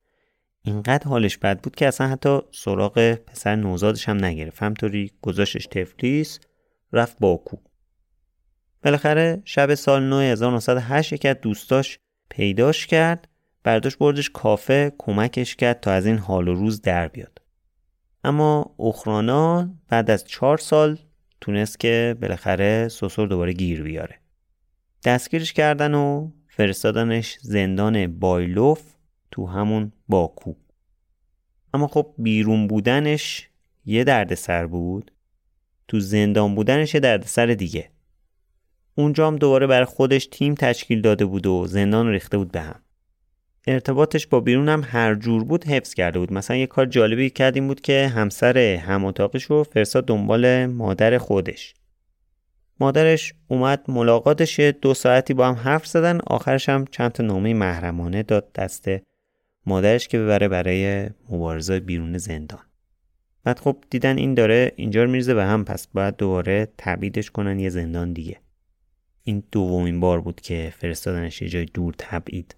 اینقدر حالش بد بود که اصلا حتی سراغ پسر نوزادش هم نگرفت. همطوری گذاشتش تفلیس رفت باکو. بالاخره شب سال 9908 یکی از دوستاش پیداش کرد برداشت بردش کافه کمکش کرد تا از این حال و روز در بیاد. اما اخرانا بعد از چهار سال تونست که بالاخره سوسور دوباره گیر بیاره. دستگیرش کردن و فرستادنش زندان بایلوف تو همون باکو. اما خب بیرون بودنش یه دردسر بود. تو زندان بودنش یه دردسر دیگه. اونجا هم دوباره برای خودش تیم تشکیل داده بود و زندان ریخته بود به هم. ارتباطش با بیرون هم هر جور بود حفظ کرده بود. مثلا یه کار جالبی کردیم بود که همسر هم رو فرستاد دنبال مادر خودش. مادرش اومد ملاقاتش دو ساعتی با هم حرف زدن آخرش هم چند تا نامه محرمانه داد دست مادرش که ببره برای مبارزه بیرون زندان. بعد خب دیدن این داره اینجا رو میرزه به هم پس باید دوباره تبعیدش کنن یه زندان دیگه. این دومین بار بود که فرستادنش یه جای دور تبعید.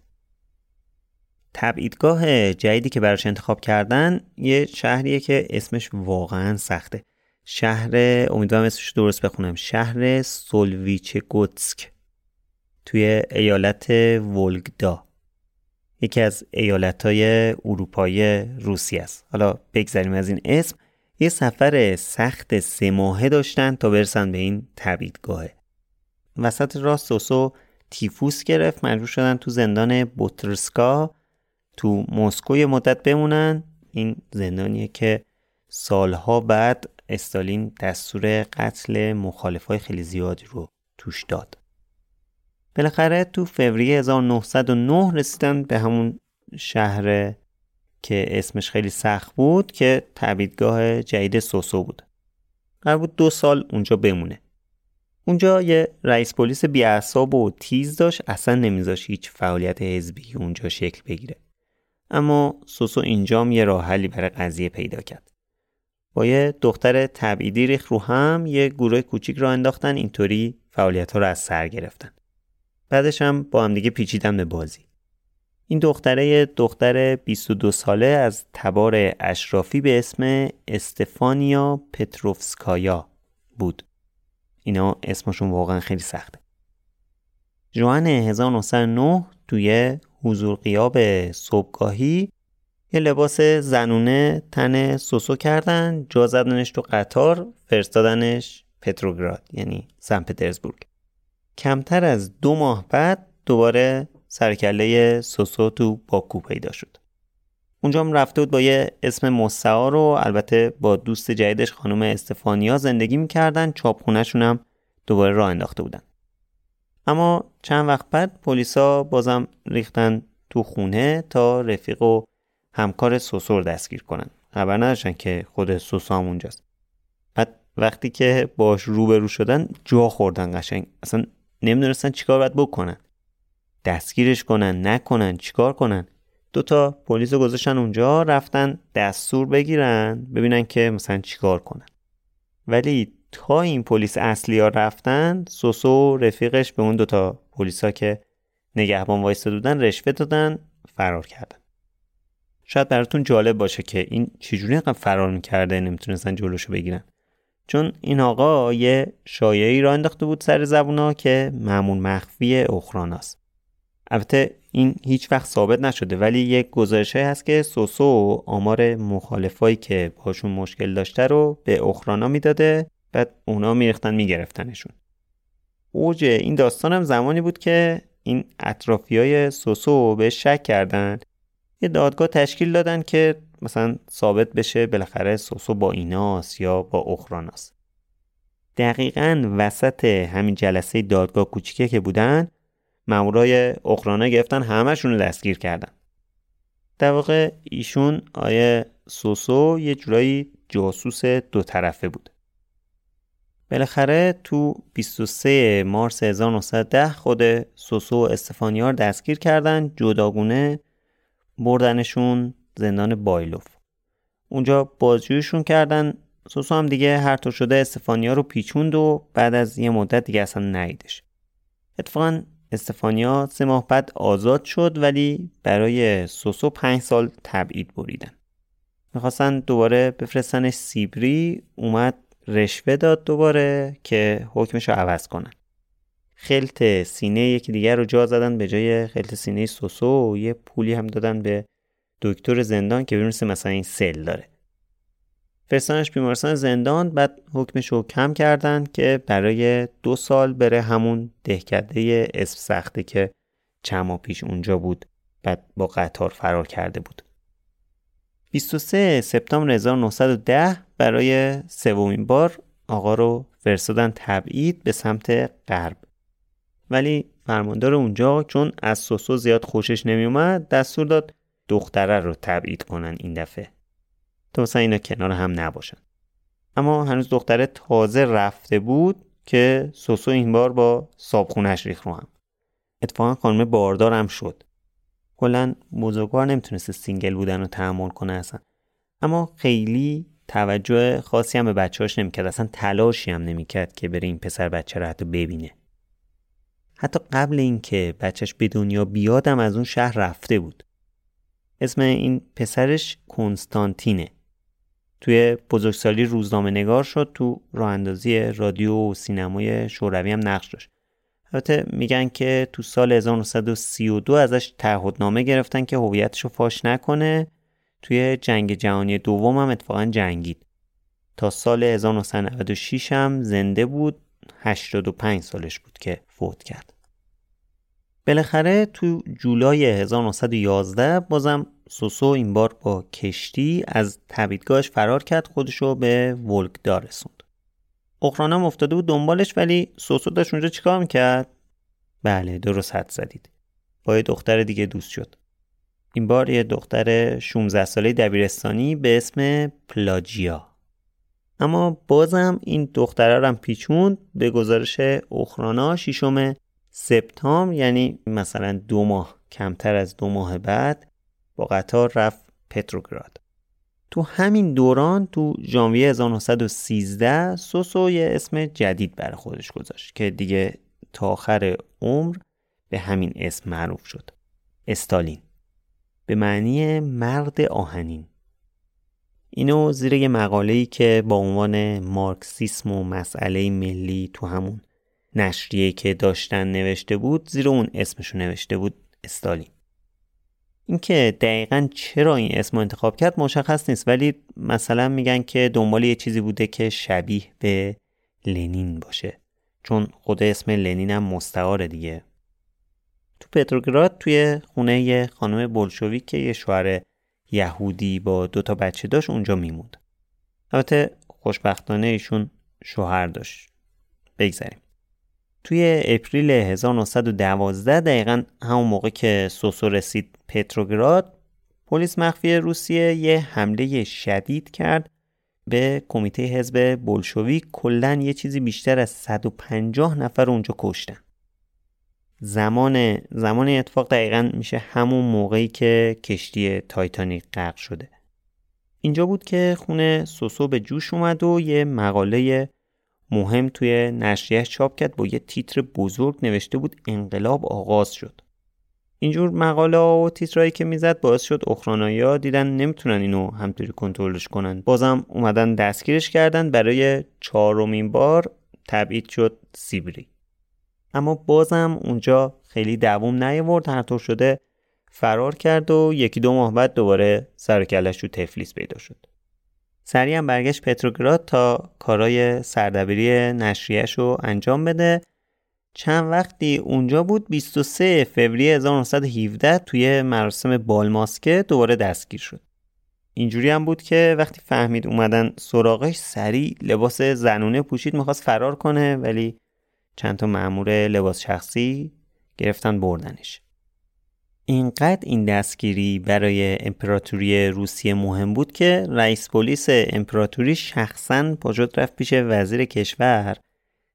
تبعیدگاه جدیدی که براش انتخاب کردن یه شهریه که اسمش واقعا سخته. شهر امیدوارم اسمش درست بخونم. شهر سولویچگوتسک توی ایالت ولگدا. یکی از ایالتهای اروپایی روسیه است. حالا بگذریم از این اسم. یه سفر سخت سه ماهه داشتن تا برسن به این تبیدگاهه وسط راه سوسو تیفوس گرفت مجبور شدن تو زندان بوترسکا تو مسکو مدت بمونن. این زندانیه که سالها بعد استالین دستور قتل مخالفای خیلی زیادی رو توش داد. بالاخره تو فوریه 1909 رسیدن به همون شهر که اسمش خیلی سخت بود که تبیدگاه جدید سوسو بود. قرار بود دو سال اونجا بمونه. اونجا یه رئیس پلیس بیعصاب و تیز داشت اصلا نمیذاش هیچ فعالیت حزبی اونجا شکل بگیره. اما سوسو اینجام یه راه حلی برای قضیه پیدا کرد. با یه دختر تبعیدی ریخ رو هم یه گروه کوچیک را انداختن اینطوری فعالیت ها رو از سر گرفتن. بعدش هم با هم دیگه پیچیدن به بازی. این دختره دختر 22 ساله از تبار اشرافی به اسم استفانیا پتروفسکایا بود. اینا اسمشون واقعا خیلی سخته. جوان 1909 توی حضور قیاب صبحگاهی یه لباس زنونه تن سوسو کردن جا زدنش تو قطار فرستادنش پتروگراد یعنی سن پترزبورگ. کمتر از دو ماه بعد دوباره سرکله سوسو تو باکو پیدا شد. اونجا هم رفته بود با یه اسم مستعار و البته با دوست جدیدش خانم استفانیا زندگی می‌کردن چاپخونهشون هم دوباره راه انداخته بودن. اما چند وقت بعد پلیسا بازم ریختن تو خونه تا رفیق و همکار سوسو رو دستگیر کنن. خبر نداشتن که خود سوسو هم اونجاست. بعد وقتی که باش روبرو شدن جا خوردن قشنگ. اصلا نمی‌دونستن چیکار باید بکنن. دستگیرش کنن نکنن چیکار کنن. دوتا پلیس رو گذاشتن اونجا رفتن دستور بگیرن ببینن که مثلا چیکار کنن. ولی تا این پلیس اصلی ها رفتن سوسو رفیقش به اون دوتا پلیسا که نگهبان وایسته بودن رشوه دادن فرار کردن. شاید براتون جالب باشه که این چجوری اینقدر فرار می‌کرده نمی‌تونستن جلوشو بگیرن. چون این آقا یه شایعی را انداخته بود سر زبونا که معمول مخفی اخراناست البته این هیچ وقت ثابت نشده ولی یک گزارش هست که سوسو آمار مخالفایی که باشون مشکل داشته رو به اخرانا می‌داده بعد اونا میریختن میگرفتنشون. اوج این داستان هم زمانی بود که این اطرافی های سوسو به شک کردن یه دادگاه تشکیل دادن که مثلا ثابت بشه بالاخره سوسو با ایناست یا با اخراناست دقیقا وسط همین جلسه دادگاه کوچیکه که بودن مامورای اخرانا گرفتن همشون رو دستگیر کردن. در واقع ایشون آیه سوسو یه جورایی جاسوس دو طرفه بود. بالاخره تو 23 مارس 1910 خود سوسو و استفانیار دستگیر کردن جداگونه بردنشون زندان بایلوف. اونجا بازجویشون کردن. سوسو هم دیگه هر طور شده استفانیا رو پیچوند و بعد از یه مدت دیگه اصلا نیدش. اتفاقا استفانیا سه ماه بعد آزاد شد ولی برای سوسو پنج سال تبعید بریدن. می‌خواستن دوباره بفرستنش سیبری اومد رشوه داد دوباره که حکمش رو عوض کنن. خلط سینه یکی دیگر رو جا زدن به جای خلط سینه سوسو و یه پولی هم دادن به دکتر زندان که ببینید مثلا این سل داره. فرستانش بیمارستان زندان بعد حکمش رو کم کردن که برای دو سال بره همون دهکده اسب سخته که چند ماه پیش اونجا بود بعد با قطار فرار کرده بود. 23 سپتامبر 1910 برای سومین بار آقا رو فرستادن تبعید به سمت غرب. ولی فرماندار اونجا چون از سوسو زیاد خوشش نمیومد دستور داد دختره رو تبعید کنن این دفعه. تا مثلا اینا کنار هم نباشن. اما هنوز دختره تازه رفته بود که سوسو این بار با صابخونش ریخ رو هم. اتفاقا خانم باردار هم شد. کلا بزرگوار نمی‌تونست single بودن رو تحمل کنه اصلا. اما خیلی توجه خاصی هم به بچهاش نمی‌کرد. اصلا تلاشی هم نمی‌کرد که بره این پسر بچه رو حتی ببینه. حتی قبل اینکه بچهش به دنیا بیادم از اون شهر رفته بود. اسم این پسرش کنستانتینه. توی بزرگسالی روزنامه نگار شد تو راه اندازی رادیو و سینمای شوروی هم نقش داشت. البته میگن که تو سال 1932 ازش تعهدنامه گرفتن که هویتش رو فاش نکنه. توی جنگ جهانی دوم هم اتفاقا جنگید. تا سال 1996 هم زنده بود. 85 سالش بود که فوت کرد. بالاخره تو جولای 1911 بازم سوسو این بار با کشتی از تبیدگاهش فرار کرد خودشو به ولگدا رسوند. اخرانم افتاده بود دنبالش ولی سوسو داشت اونجا چیکار می‌کرد؟ بله درست حد زدید. با یه دختر دیگه دوست شد. این بار یه دختر 16 ساله دبیرستانی به اسم پلاجیا. اما بازم این دختره هم پیچوند به گزارش اخرانا شیشم سپتامبر یعنی مثلا دو ماه کمتر از دو ماه بعد با قطار رفت پتروگراد. تو همین دوران تو ژانویه 1913 سوسو یه اسم جدید برای خودش گذاشت که دیگه تا آخر عمر به همین اسم معروف شد. استالین. به معنی مرد آهنین. اینو زیر یه مقاله‌ای که با عنوان مارکسیسم و مسئله ملی تو همون نشریه که داشتن نوشته بود زیر اون اسمشو نوشته بود استالین. اینکه دقیقا چرا این اسم انتخاب کرد مشخص نیست ولی مثلا میگن که دنبال یه چیزی بوده که شبیه به لنین باشه. چون خود اسم لنین هم مستعاره دیگه. تو پتروگراد توی خونه یه خانم بلشویک که یه شوهر یهودی با دو تا بچه داشت اونجا میموند. البته خوشبختانه ایشون شوهر داشت. بگذریم. توی April 1912 دقیقا همون موقع که سوسو رسید پتروگراد پلیس مخفی روسیه یه حمله شدید کرد به کمیته حزب بلشویک. کلا یه چیزی بیشتر از 150 نفر اونجا کشتن. زمان زمان اتفاق دقیقا میشه همون موقعی که کشتی تایتانیک غرق شده. اینجا بود که خون سوسو به جوش اومد و یه مقاله مهم توی نشریهش چاپ کرد با یه تیتر بزرگ نوشته بود انقلاب آغاز شد. اینجور مقاله و تیترهایی که می‌زد باعث شد ها دیدن نمی‌تونن اینو همطوری کنترلش کنن. بازم اومدن دستگیرش کردن برای چهارمین بار تبعید شد سیبری. اما بازم اونجا خیلی دووم نیاورد هر طور شده فرار کرد و یکی دو ماه بعد دوباره سر کلش تفلیس پیدا شد. سریع هم برگشت پتروگراد تا کارای سردبیری نشریهش رو انجام بده. چند وقتی اونجا بود 23 فوریه 1917 توی مراسم بالماسکه دوباره دستگیر شد. اینجوری هم بود که وقتی فهمید اومدن سراغش سریع لباس زنونه پوشید می‌خواست فرار کنه ولی چند تا مأمور لباس شخصی گرفتن بردنش. اینقدر این دستگیری برای امپراتوری روسیه مهم بود که رئیس پلیس امپراتوری شخصا پاجد رفت پیش وزیر کشور.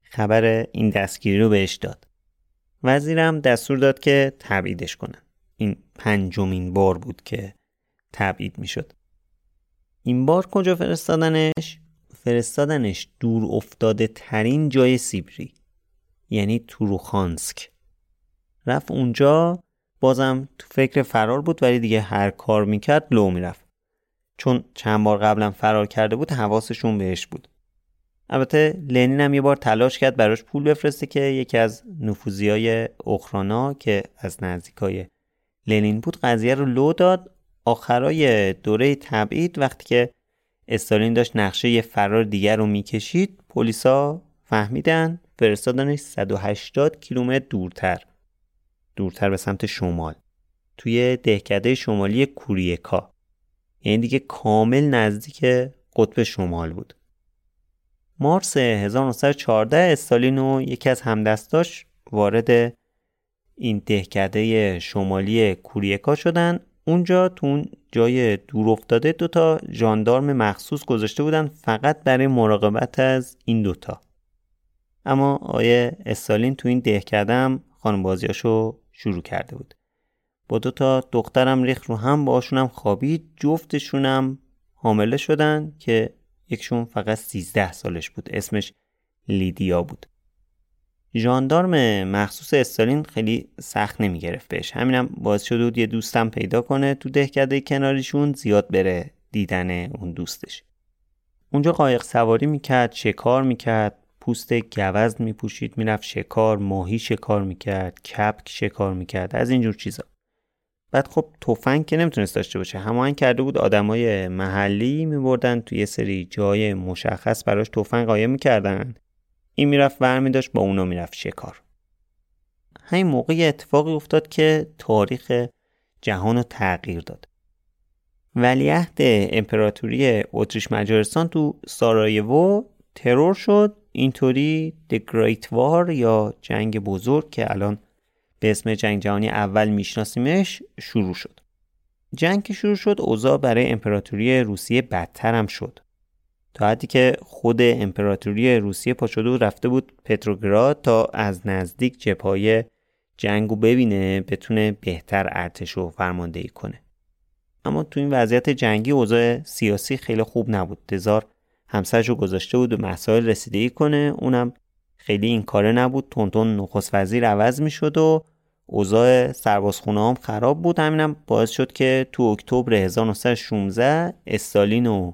خبر این دستگیری رو بهش داد. وزیرم دستور داد که تبعیدش کنن. این پنجمین بار بود که تبعید می‌شد. این بار کجا فرستادنش؟ فرستادنش دور افتاده ترین جای سیبری یعنی توروخانسک. رفت اونجا بازم تو فکر فرار بود ولی دیگه هر کار می‌کرد لو می‌رفت. چون چند بار قبلا فرار کرده بود حواسشون بهش بود. البته لنین هم یه بار تلاش کرد براش پول بفرسته که یکی از نفوزی های اخرانا که از نزدیکای لنین بود قضیه رو لو داد. آخرای دوره تبعید وقتی که استالین داشت نقشه یه فرار دیگر رو می‌کشید پلیسا فهمیدن فرستادنش 180 کیلومتر دورتر. دورتر به سمت شمال. توی دهکده شمالی کوریکا یعنی دیگه کامل نزدیک قطب شمال بود. مارس 1914 استالین و یکی از همدستاش وارد این دهکده شمالی کوریکا شدن. اونجا تو اون جای دور افتاده دوتا جاندارم مخصوص گذاشته بودن فقط برای مراقبت از این دوتا اما آیه استالین تو این دهکده هم خانبازیاشو شروع کرده بود. با دو تا دخترم ریخ رو هم باشونم خوابید. جفتشونم حامله شدن که یکشون فقط 13 سالش بود. اسمش لیدیا بود. ژاندارم مخصوص استالین خیلی سخت نمی گرفت بهش. همینم باعث شده بود یه دوستم پیدا کنه تو دهکده کناریشون زیاد بره دیدن اون دوستش. اونجا قایق سواری می‌کرد شکار می‌کرد. پوست گوزن میپوشید می‌رفت شکار ماهی شکار می‌کرد کپک شکار می‌کرد از اینجور چیزا. بعد خب تفنگ که نمی‌تونست داشته باشه هماهنگ کرده بود آدمای محلی میبردن توی یه سری جای مشخص براش تفنگ قایم می‌کردن. این می‌رفت برمی داشت با اونا می‌رفت شکار. همین موقع اتفاقی افتاد که تاریخ جهان رو تغییر داد. ولیعهد امپراتوری اتریش مجارستان تو سارایوو ترور شد اینطوری The Great War یا جنگ بزرگ که الان به اسم جنگ جهانی اول میشناسیمش شروع شد. جنگ که شروع شد اوضاع برای امپراتوری روسیه بدتر هم شد. تا حدی که خود امپراتوری روسیه پا رفته بود پتروگراد تا از نزدیک جپای جنگو ببینه بتونه بهتر ارتش رو فرماندهی کنه. اما تو این وضعیت جنگی اوضاع سیاسی خیلی خوب نبود. تزار همسرش رو گذاشته بود و مسائل رسیدگی کنه. اونم خیلی این کاره نبود. تونتون نخست وزیر عوض می شد و اوضاع سربازخونه هم خراب بود. همینم باعث شد که تو اکتبر 1916 استالین و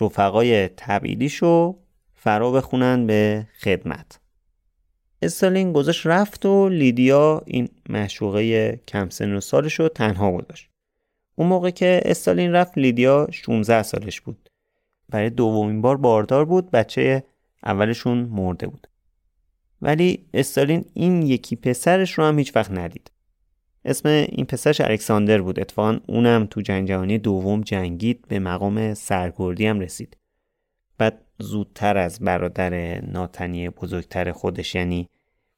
رفقای تبعیدیشو فرا بخونن به خدمت. استالین گذاشت رفت و لیدیا این مشوقه کم سن و سالش رو تنها گذاشت. اون موقع که استالین رفت لیدیا 16 سالش بود. برای دومین بار باردار بود بچه اولشون مرده بود. ولی استالین این یکی پسرش رو هم هیچ وقت ندید. اسم این پسرش الکساندر بود. اتفاقا اونم تو جنگ جهانی دوم جنگید به مقام سرگردی هم رسید. بعد زودتر از برادر ناتنی بزرگتر خودش یعنی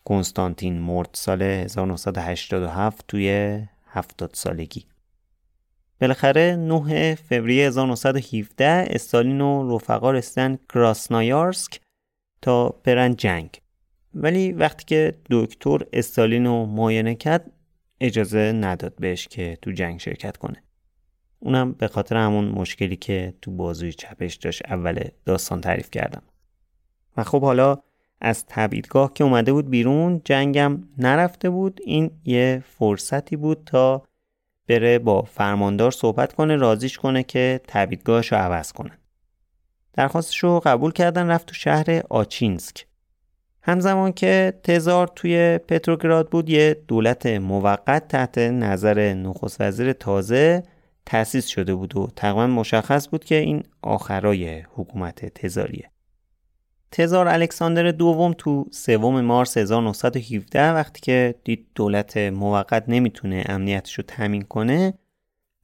کنستانتین مرد سال 1987 توی 70 سالگی. بالاخره 9 فوریه 1917 استالین و رفقا رسیدن کراسنایارسک تا برن جنگ ولی وقتی که دکتر استالین رو معاینه کرد اجازه نداد بهش که تو جنگ شرکت کنه. اونم به خاطر همون مشکلی که تو بازوی چپش داشت اول داستان تعریف کردم. و خب حالا از تبعیدگاه که اومده بود بیرون جنگم نرفته بود. این یه فرصتی بود تا بره با فرماندار صحبت کنه رازیش کنه که تبعیدگاهش رو عوض کنه درخواستش رو قبول کردن رفت تو شهر آچینسک. همزمان که تزار توی پتروگراد بود یه دولت موقت تحت نظر نخست وزیر تازه تأسیس شده بود و تقریبا مشخص بود که این آخرای حکومت تزاریه. تزار الکساندر دوم تو سوم مارس 1917 وقتی که دید دولت موقت نمی‌تونه امنیتش رو تامین کنه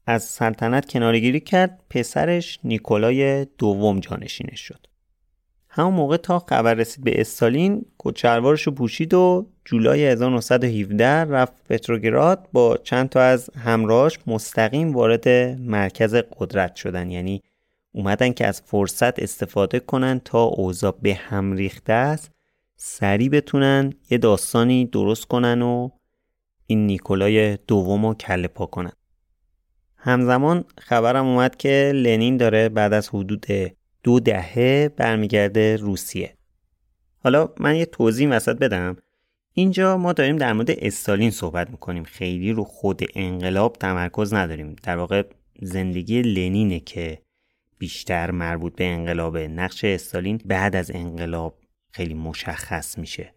از سلطنت کنارگیری کرد پسرش نیکولای دوم جانشینش شد. همون موقع تا خبر رسید به استالین کچلوارش رو پوشید و جولای 1917 رفت پتروگراد با چند تا از همراهاش مستقیم وارد مرکز قدرت شدن یعنی اومدن که از فرصت استفاده کنن تا اوضاع به هم ریخته است سریع بتونن یه داستانی درست کنن و این نیکولای دوم رو کله پا کنن. همزمان خبرم اومد که لنین داره بعد از حدود دو دهه برمیگرده روسیه. حالا من یه توضیح وسط بدم. اینجا ما داریم در مورد استالین صحبت می‌کنیم. خیلی رو خود انقلاب تمرکز نداریم. در واقع زندگی لنینه که بیشتر مربوط به انقلاب نقش استالین بعد از انقلاب خیلی مشخص میشه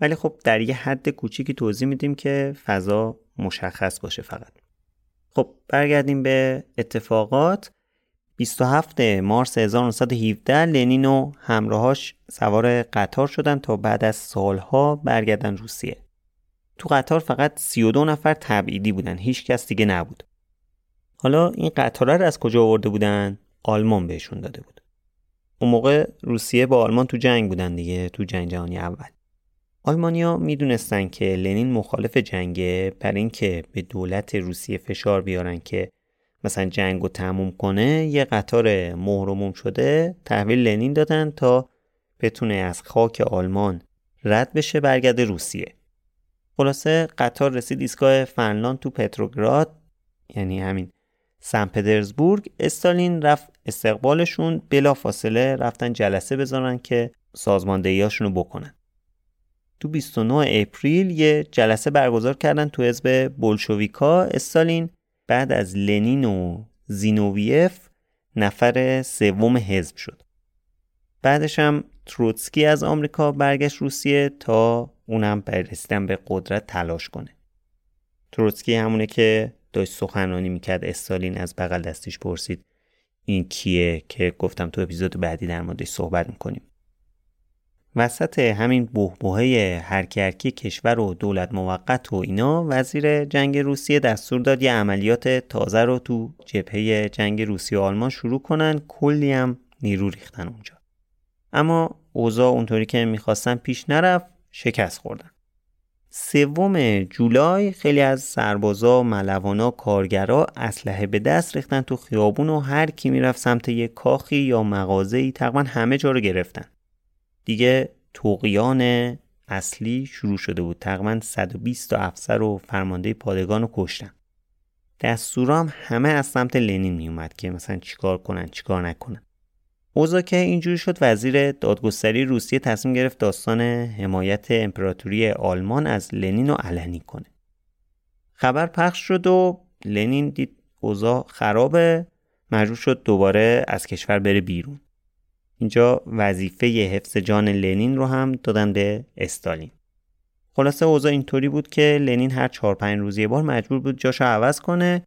ولی خب در یه حد کوچیکی توضیح میدیم که فضا مشخص باشه فقط خب برگردیم به اتفاقات 27 مارس 1917 لنین و همراهاش سوار قطار شدن تا بعد از سالها برگردن روسیه. تو قطار فقط 32 نفر تبعیدی بودن. هیچ کس دیگه نبود. حالا این قطاره رو از کجا آورده بودن؟ آلمان بهشون داده بود. اون موقع روسیه با آلمان تو جنگ بودن دیگه تو جنگ جهانی اول. آلمانیا می‌دونستن که لنین مخالف جنگه برای اینکه به دولت روسیه فشار بیارن که مثلا جنگ رو تموم کنه یه قطار مهرموم شده تحویل لنین دادن تا بتونه از خاک آلمان رد بشه برگرده روسیه خلاصه قطار رسید ایستگاه فنلاند تو پتروگراد یعنی همین سن پترزبورگ استالین رفت استقبالشون بلا فاصله رفتن جلسه بذارن که سازماندهیاشون رو بکنن. تو 29 اپریل یه جلسه برگزار کردن تو حزب بولشویکا استالین بعد از لنین و زینوویف نفر سوم حزب شد. بعدش هم تروتسکی از آمریکا برگشت روسیه تا اونم برای رسیدن به قدرت تلاش کنه. تروتسکی همونه که داشت سخنرانی می‌کرد. استالین از بغل دستش پرسید. این کیه که گفتم تو اپیزود بعدی در موردش صحبت می‌کنیم. وسط همین بهبهه هرکی کشور و دولت موقت و اینا وزیر جنگ روسیه دستور داد یه عملیات تازه رو تو جبهه جنگ روسیه و آلمان شروع کنن کلی هم نیرو ریختن اونجا. اما اوضاع اونطوری که می‌خواستن پیش نرفت شکست خوردن. سوم جولای خیلی از سربازا، ملوانا، کارگرا اسلحه به دست ریختن تو خیابون و هر کی می‌رفت سمت یک کاخی یا مغازه‌ای تقریبا همه جا رو گرفتن. دیگه توقیان اصلی شروع شده بود. تقریبا 120 تا افسر و فرمانده پادگان رو کشتن. دستورام همه از سمت لنین میومد که مثلا چیکار کنن چیکار نکنن. اوضاع که اینجوری شد وزیر دادگستری روسیه تصمیم گرفت داستان حمایت امپراتوری آلمان از لنین رو علنی کنه. خبر پخش شد و لنین دید اوضاع خرابه. مجبور شد دوباره از کشور بره بیرون. اینجا وظیفه حفظ جان لنین رو هم دادن به استالین. خلاصه اوضاع اینطوری بود که لنین هر چهار پنج روز یه بار مجبور بود جاشو عوض کنه.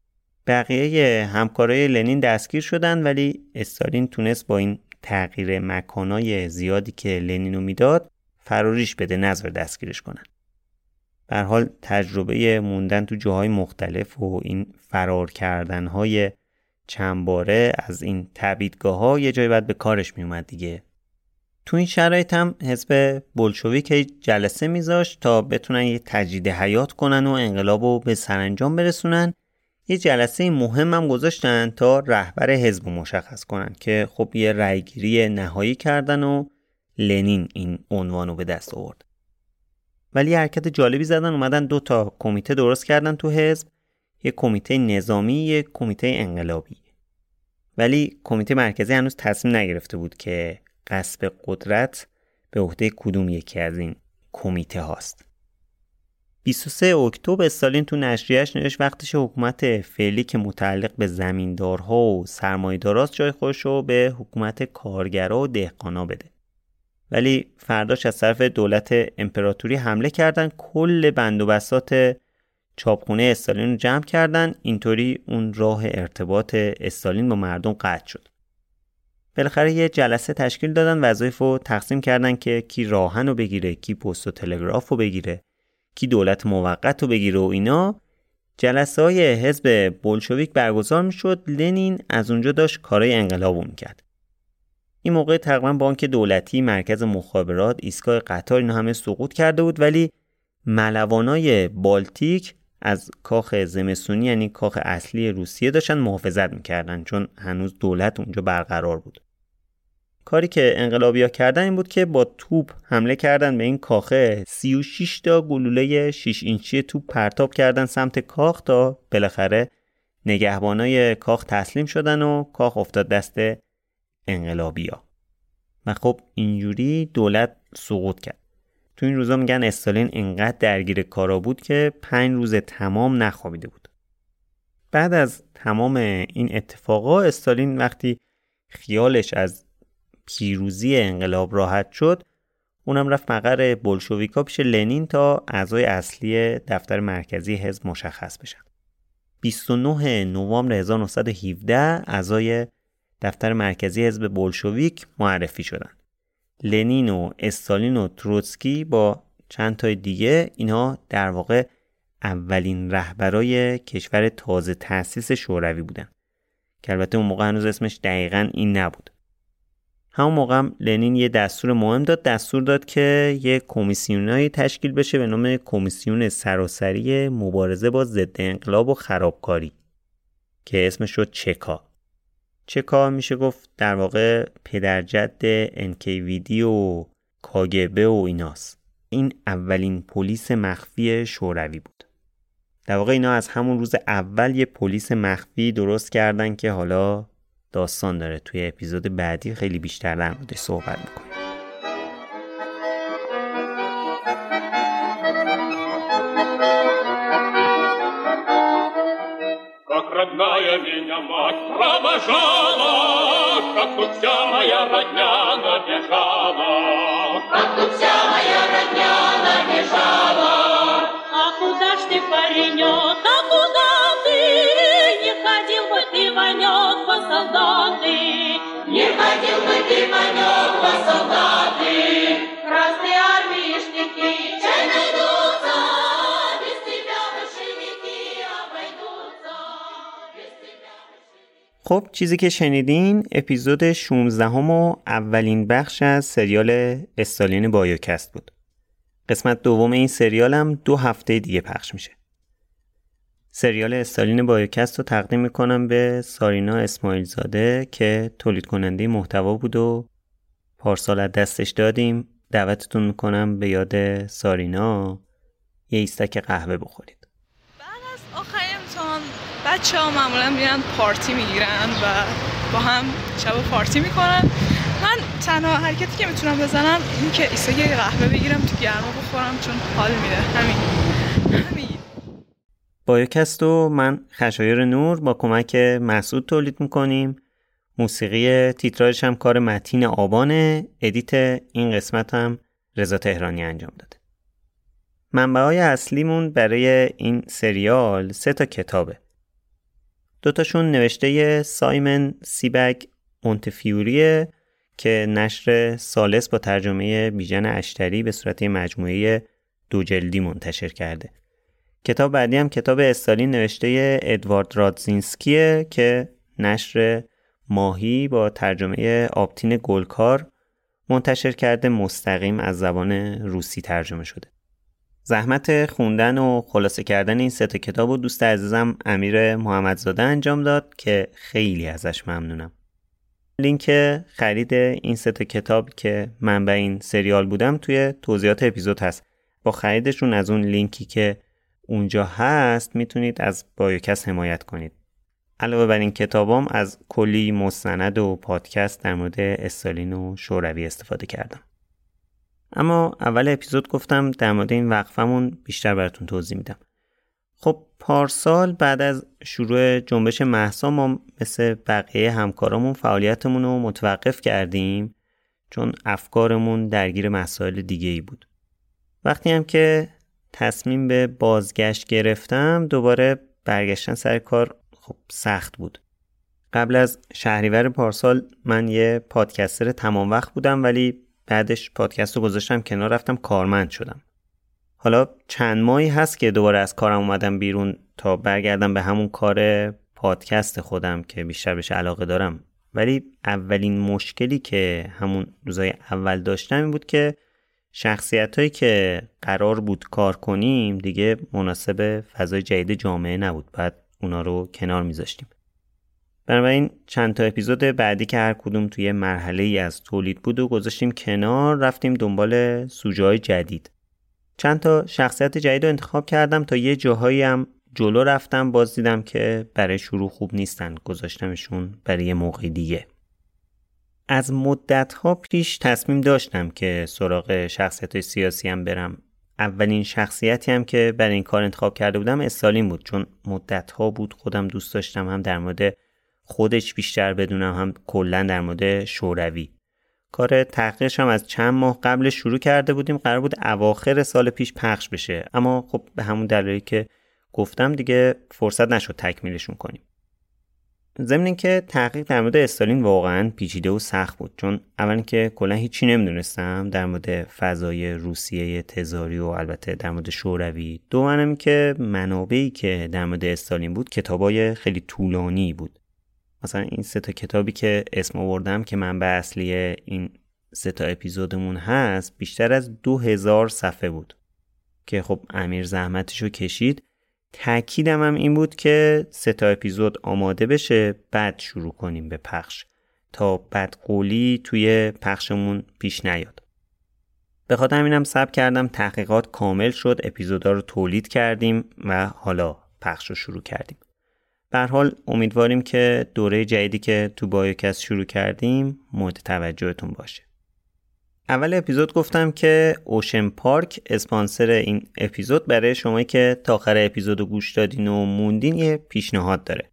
بقیه همکارای لنین دستگیر شدن ولی استالین تونست با این تغییر مکانای زیادی که لنینو می‌داد فراریش بده نظر دستگیرش کنن. بر حال تجربه موندن تو جاهای مختلف و این فرار کردن های چند باره از این تبیدگاه ها یه جایی باید به کارش میومد دیگه. تو این شرایط هم حزب که جلسه میذاشت تا بتونن یه تجدید حیات کنن و انقلاب رو به سرانجام برسونن. یه جلسه مهم هم گذاشتن تا رهبر حزب مشخص کنن که خب یه رأیگیری نهایی کردن و لنین این عنوان رو به دست آورد. ولی حرکت جالبی زدن اومدن دو تا کمیته درست کردن تو حزب. یه کمیته نظامی یه کمیته انقلابی. ولی کمیته مرکزی هنوز تصمیم نگرفته بود که قصب قدرت به عهده کدوم یکی از این کمیته هاست. 23 اکتبر استالین تو نشریهش نوشت وقتش حکومت فعلی که متعلق به زمیندارها و سرمایه‌داراست جای خودش رو به حکومت کارگرا و دهقانا بده. ولی فرداش از طرف دولت امپراتوری حمله کردن کل بند و بسات چاپخونه استالین رو جمع کردن. اینطوری اون راه ارتباط استالین با مردم قطع شد. بالاخره یه جلسه تشکیل دادن وظایف رو تقسیم کردن که کی راهن رو بگیره کی پست و تلگراف رو بگیره. کی دولت موقت رو بگیره و اینا. جلسه های حزب بولشویک برگزار می‌شد. لنین از اونجا داشت کارای انقلاب می‌کرد. این موقع تقریبا بانک دولتی مرکز مخابرات ایستگاه قطار اینا همه سقوط کرده بود. ولی ملوانای بالتیک از کاخ زمستونی یعنی کاخ اصلی روسیه داشتن محافظت می‌کردن چون هنوز دولت اونجا برقرار بود. کاری که انقلابیا کردن این بود که با توپ حمله کردن به این کاخه. 36 تا گلوله 6 اینچی توپ پرتاب کردن سمت کاخ تا بالاخره نگهبانای کاخ تسلیم شدن و کاخ افتاد دست انقلابیا. و خب اینجوری دولت سقوط کرد. تو این روزا میگن استالین انقدر درگیر کارا بود که پنج روز تمام نخوابیده بود. بعد از تمام این اتفاقا استالین وقتی خیالش از پیروزی انقلاب راحت شد. اونم رفت مقر بلشویکا پیش لنین تا اعضای اصلی دفتر مرکزی حزب مشخص بشن. 29 نوامبر 1917 اعضای دفتر مرکزی حزب بلشویک معرفی شدن لنین و استالین و تروتسکی با چند تای دیگه اینها در واقع اولین رهبرای کشور تازه تأسیس شوروی بودن. که البته اون موقع هنوز اسمش دقیقا این نبود. همون موقع هم لنین یه دستور مهم داد. دستور داد که یه کمیسیونایی تشکیل بشه به نام کمیسیون سراسری مبارزه با ضد انقلاب و خرابکاری که اسمش شد چکا. چکا میشه گفت در واقع پدرجد NKVD و کاگبه و ایناست. این اولین پلیس مخفی شوروی بود. در واقع اینا از همون روز اول یه پلیس مخفی درست کردن که حالا داستان داره توی اپیزود بعدی خیلی بیشتر در موردش صحبت میکنیم Как родная меня мать провожала, как тут вся моя родня набежала. ходил бы ты, Ванек, по солдаты. Красные армишники, чай найдутся. Без тебя большевики обойдутся. Без тебя большевики خب چیزی که شنیدین اپیزود 16 هم و اولین بخش از سریال استالین بایوکست بود. قسمت دوم این سریال هم دو هفته دیگه پخش میشه. سریال استالین بایوکست رو تقدیم می‌کنم به سارینا اسماعیل زاده که تولید کننده محتوا بود و پارسال از دستش دادیم. دعوتتون می‌کنم به یاد سارینا یه ایستک قهوه بخورید. بعد از آخرین امتحان بچه ها معمولا میرن پارتی می‌گیرن و با هم شب پارتی می‌کنن. من تنها حرکتی که می‌تونم بزنم این که ایسا یه قهوه بگیرم تو گرما بخورم چون حال میده. همین. همین. بایوکست و من خشایار نور با کمک مسعود تولید می‌کنیم. موسیقی تیتراژش هم کار متین آبانه. edit این قسمت هم رضا تهرانی انجام داده. منبع های اصلیمون برای این سریال سه تا کتابه. دوتاشون نوشته سایمن سیبک مونتفیوریه که نشر سالس با ترجمه بیژن اشتری به صورت مجموعه دو جلدی منتشر کرده. کتاب بعدی هم کتاب استالین نوشته ادوارد رادزینسکیه که نشر ماهی با ترجمه آبتین گلکار منتشر کرده مستقیم از زبان روسی ترجمه شده. زحمت خوندن و خلاصه کردن این سه کتاب و دوست عزیزم امیر محمدزاده انجام داد که خیلی ازش ممنونم. لینک خرید این سه کتاب که من به این سریال بودم توی توضیحات اپیزود هست. با خریدشون از اون لینکی که اونجا هست می‌تونید از بایوکس حمایت کنید. علاوه بر این کتابام از کلی مستند و پادکست در مورد استالین و شوروی استفاده کردم. اما اول اپیزود گفتم در مورد این وقفمون بیشتر براتون توضیح میدم. خب پارسال بعد از شروع جنبش محسا ما مثل بقیه همکارامون فعالیتمون رو متوقف کردیم چون افکارمون درگیر مسائل دیگه ای بود. وقتی هم که تصمیم به بازگشت گرفتم دوباره برگشتن سر کار خب سخت بود. قبل از شهریور پارسال من یه پادکستر تمام وقت بودم ولی بعدش پادکست رو گذاشتم کنار رفتم کارمند شدم. حالا چند ماهی هست که دوباره از کارم اومدم بیرون تا برگردم به همون کار پادکست خودم که بیشتر بهش علاقه دارم. ولی اولین مشکلی که همون روزای اول داشتم این بود که شخصیت هایی که قرار بود کار کنیم دیگه مناسب فضای جدید جامعه نبود. بعد اونا رو کنار میذاشتیم. بنابراین چند تا اپیزود بعدی که هر کدوم توی مرحله ای از تولید بود و گذاشتیم کنار رفتیم دنبال سوژه جدید. چند تا شخصیت جدید رو انتخاب کردم. تا یه جاهایی هم جلو رفتم باز دیدم که برای شروع خوب نیستن. گذاشتمشون برای یه موقع دیگه. از مدت ها پیش تصمیم داشتم که سراغ شخصیت های سیاسی هم برم. اولین شخصیتی هم که برای این کار انتخاب کرده بودم استالین بود چون مدت ها بود خودم دوست داشتم هم در مورد خودش بیشتر بدونم هم کلا در مورد شوروی. کار تحقیقش هم از چند ماه قبل شروع کرده بودیم. قرار بود اواخر سال پیش پخش بشه. اما خب به همون دلایلی که گفتم دیگه فرصت نشد تکمیلشون کنیم. ضمن که تحقیق در مورد استالین واقعا پیچیده و سخت بود. چون اولا که کلا هیچی نمی‌دونستم در مورد فضای روسیه تزاری و البته در مورد شوروی. دومنم که منابعی که در مورد استالین بود کتابای خیلی طولانی بود. مثلا این سه تا کتابی که اسم آوردم که منبع اصلی این سه تا اپیزودمون هست بیشتر از دو هزار صفحه بود. که خب امیر زحمتشو کشید. تأکیدم هم این بود که سه تا اپیزود آماده بشه بعد شروع کنیم به پخش. تا بعد قولی توی پخشمون پیش نیاد. به خاطر همینم سب کردم تحقیقات کامل شد اپیزودا رو تولید کردیم و حالا پخش رو شروع کردیم. به حال امیدواریم که دوره جدیدی که تو بایوکست شروع کردیم مورد توجهتون باشه. اول اپیزود گفتم که اوشن پارک اسپانسر این اپیزود برای شما که تا آخر اپیزود گوش دادین و موندین یه پیشنهاد داره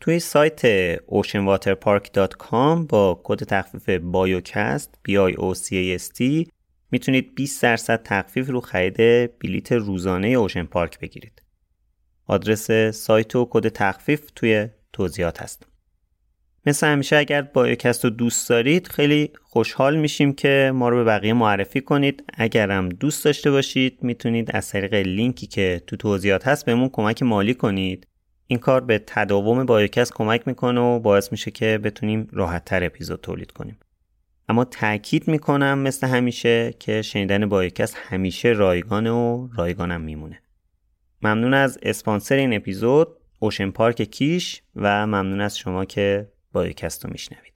توی سایت oceanwaterpark.com با کد تخفیف بایوکست B-I-O-C-A-S-T می‌تونید 20 درصد تخفیف رو خرید بلیت روزانه Ocean Park بگیرید. آدرس سایت و کد تخفیف توی توضیحات هست. مثل همیشه اگر بایوکست رو دوست دارید خیلی خوشحال میشیم که ما رو به بقیه معرفی کنید. اگرم دوست داشته باشید می‌تونید از طریق لینکی که تو توضیحات هست بهمون کمک مالی کنید. این کار به تداوم بایوکست کمک می‌کنه و باعث میشه که بتونیم راحت تر اپیزود تولید کنیم. اما تاکید می‌کنم مثل همیشه که شنیدن بایوکست همیشه رایگانه و رایگانم میمونه. ممنون از اسپانسر این اپیزود اوشن پارک کیش و ممنون از شما که بایوکست رو میشنوید.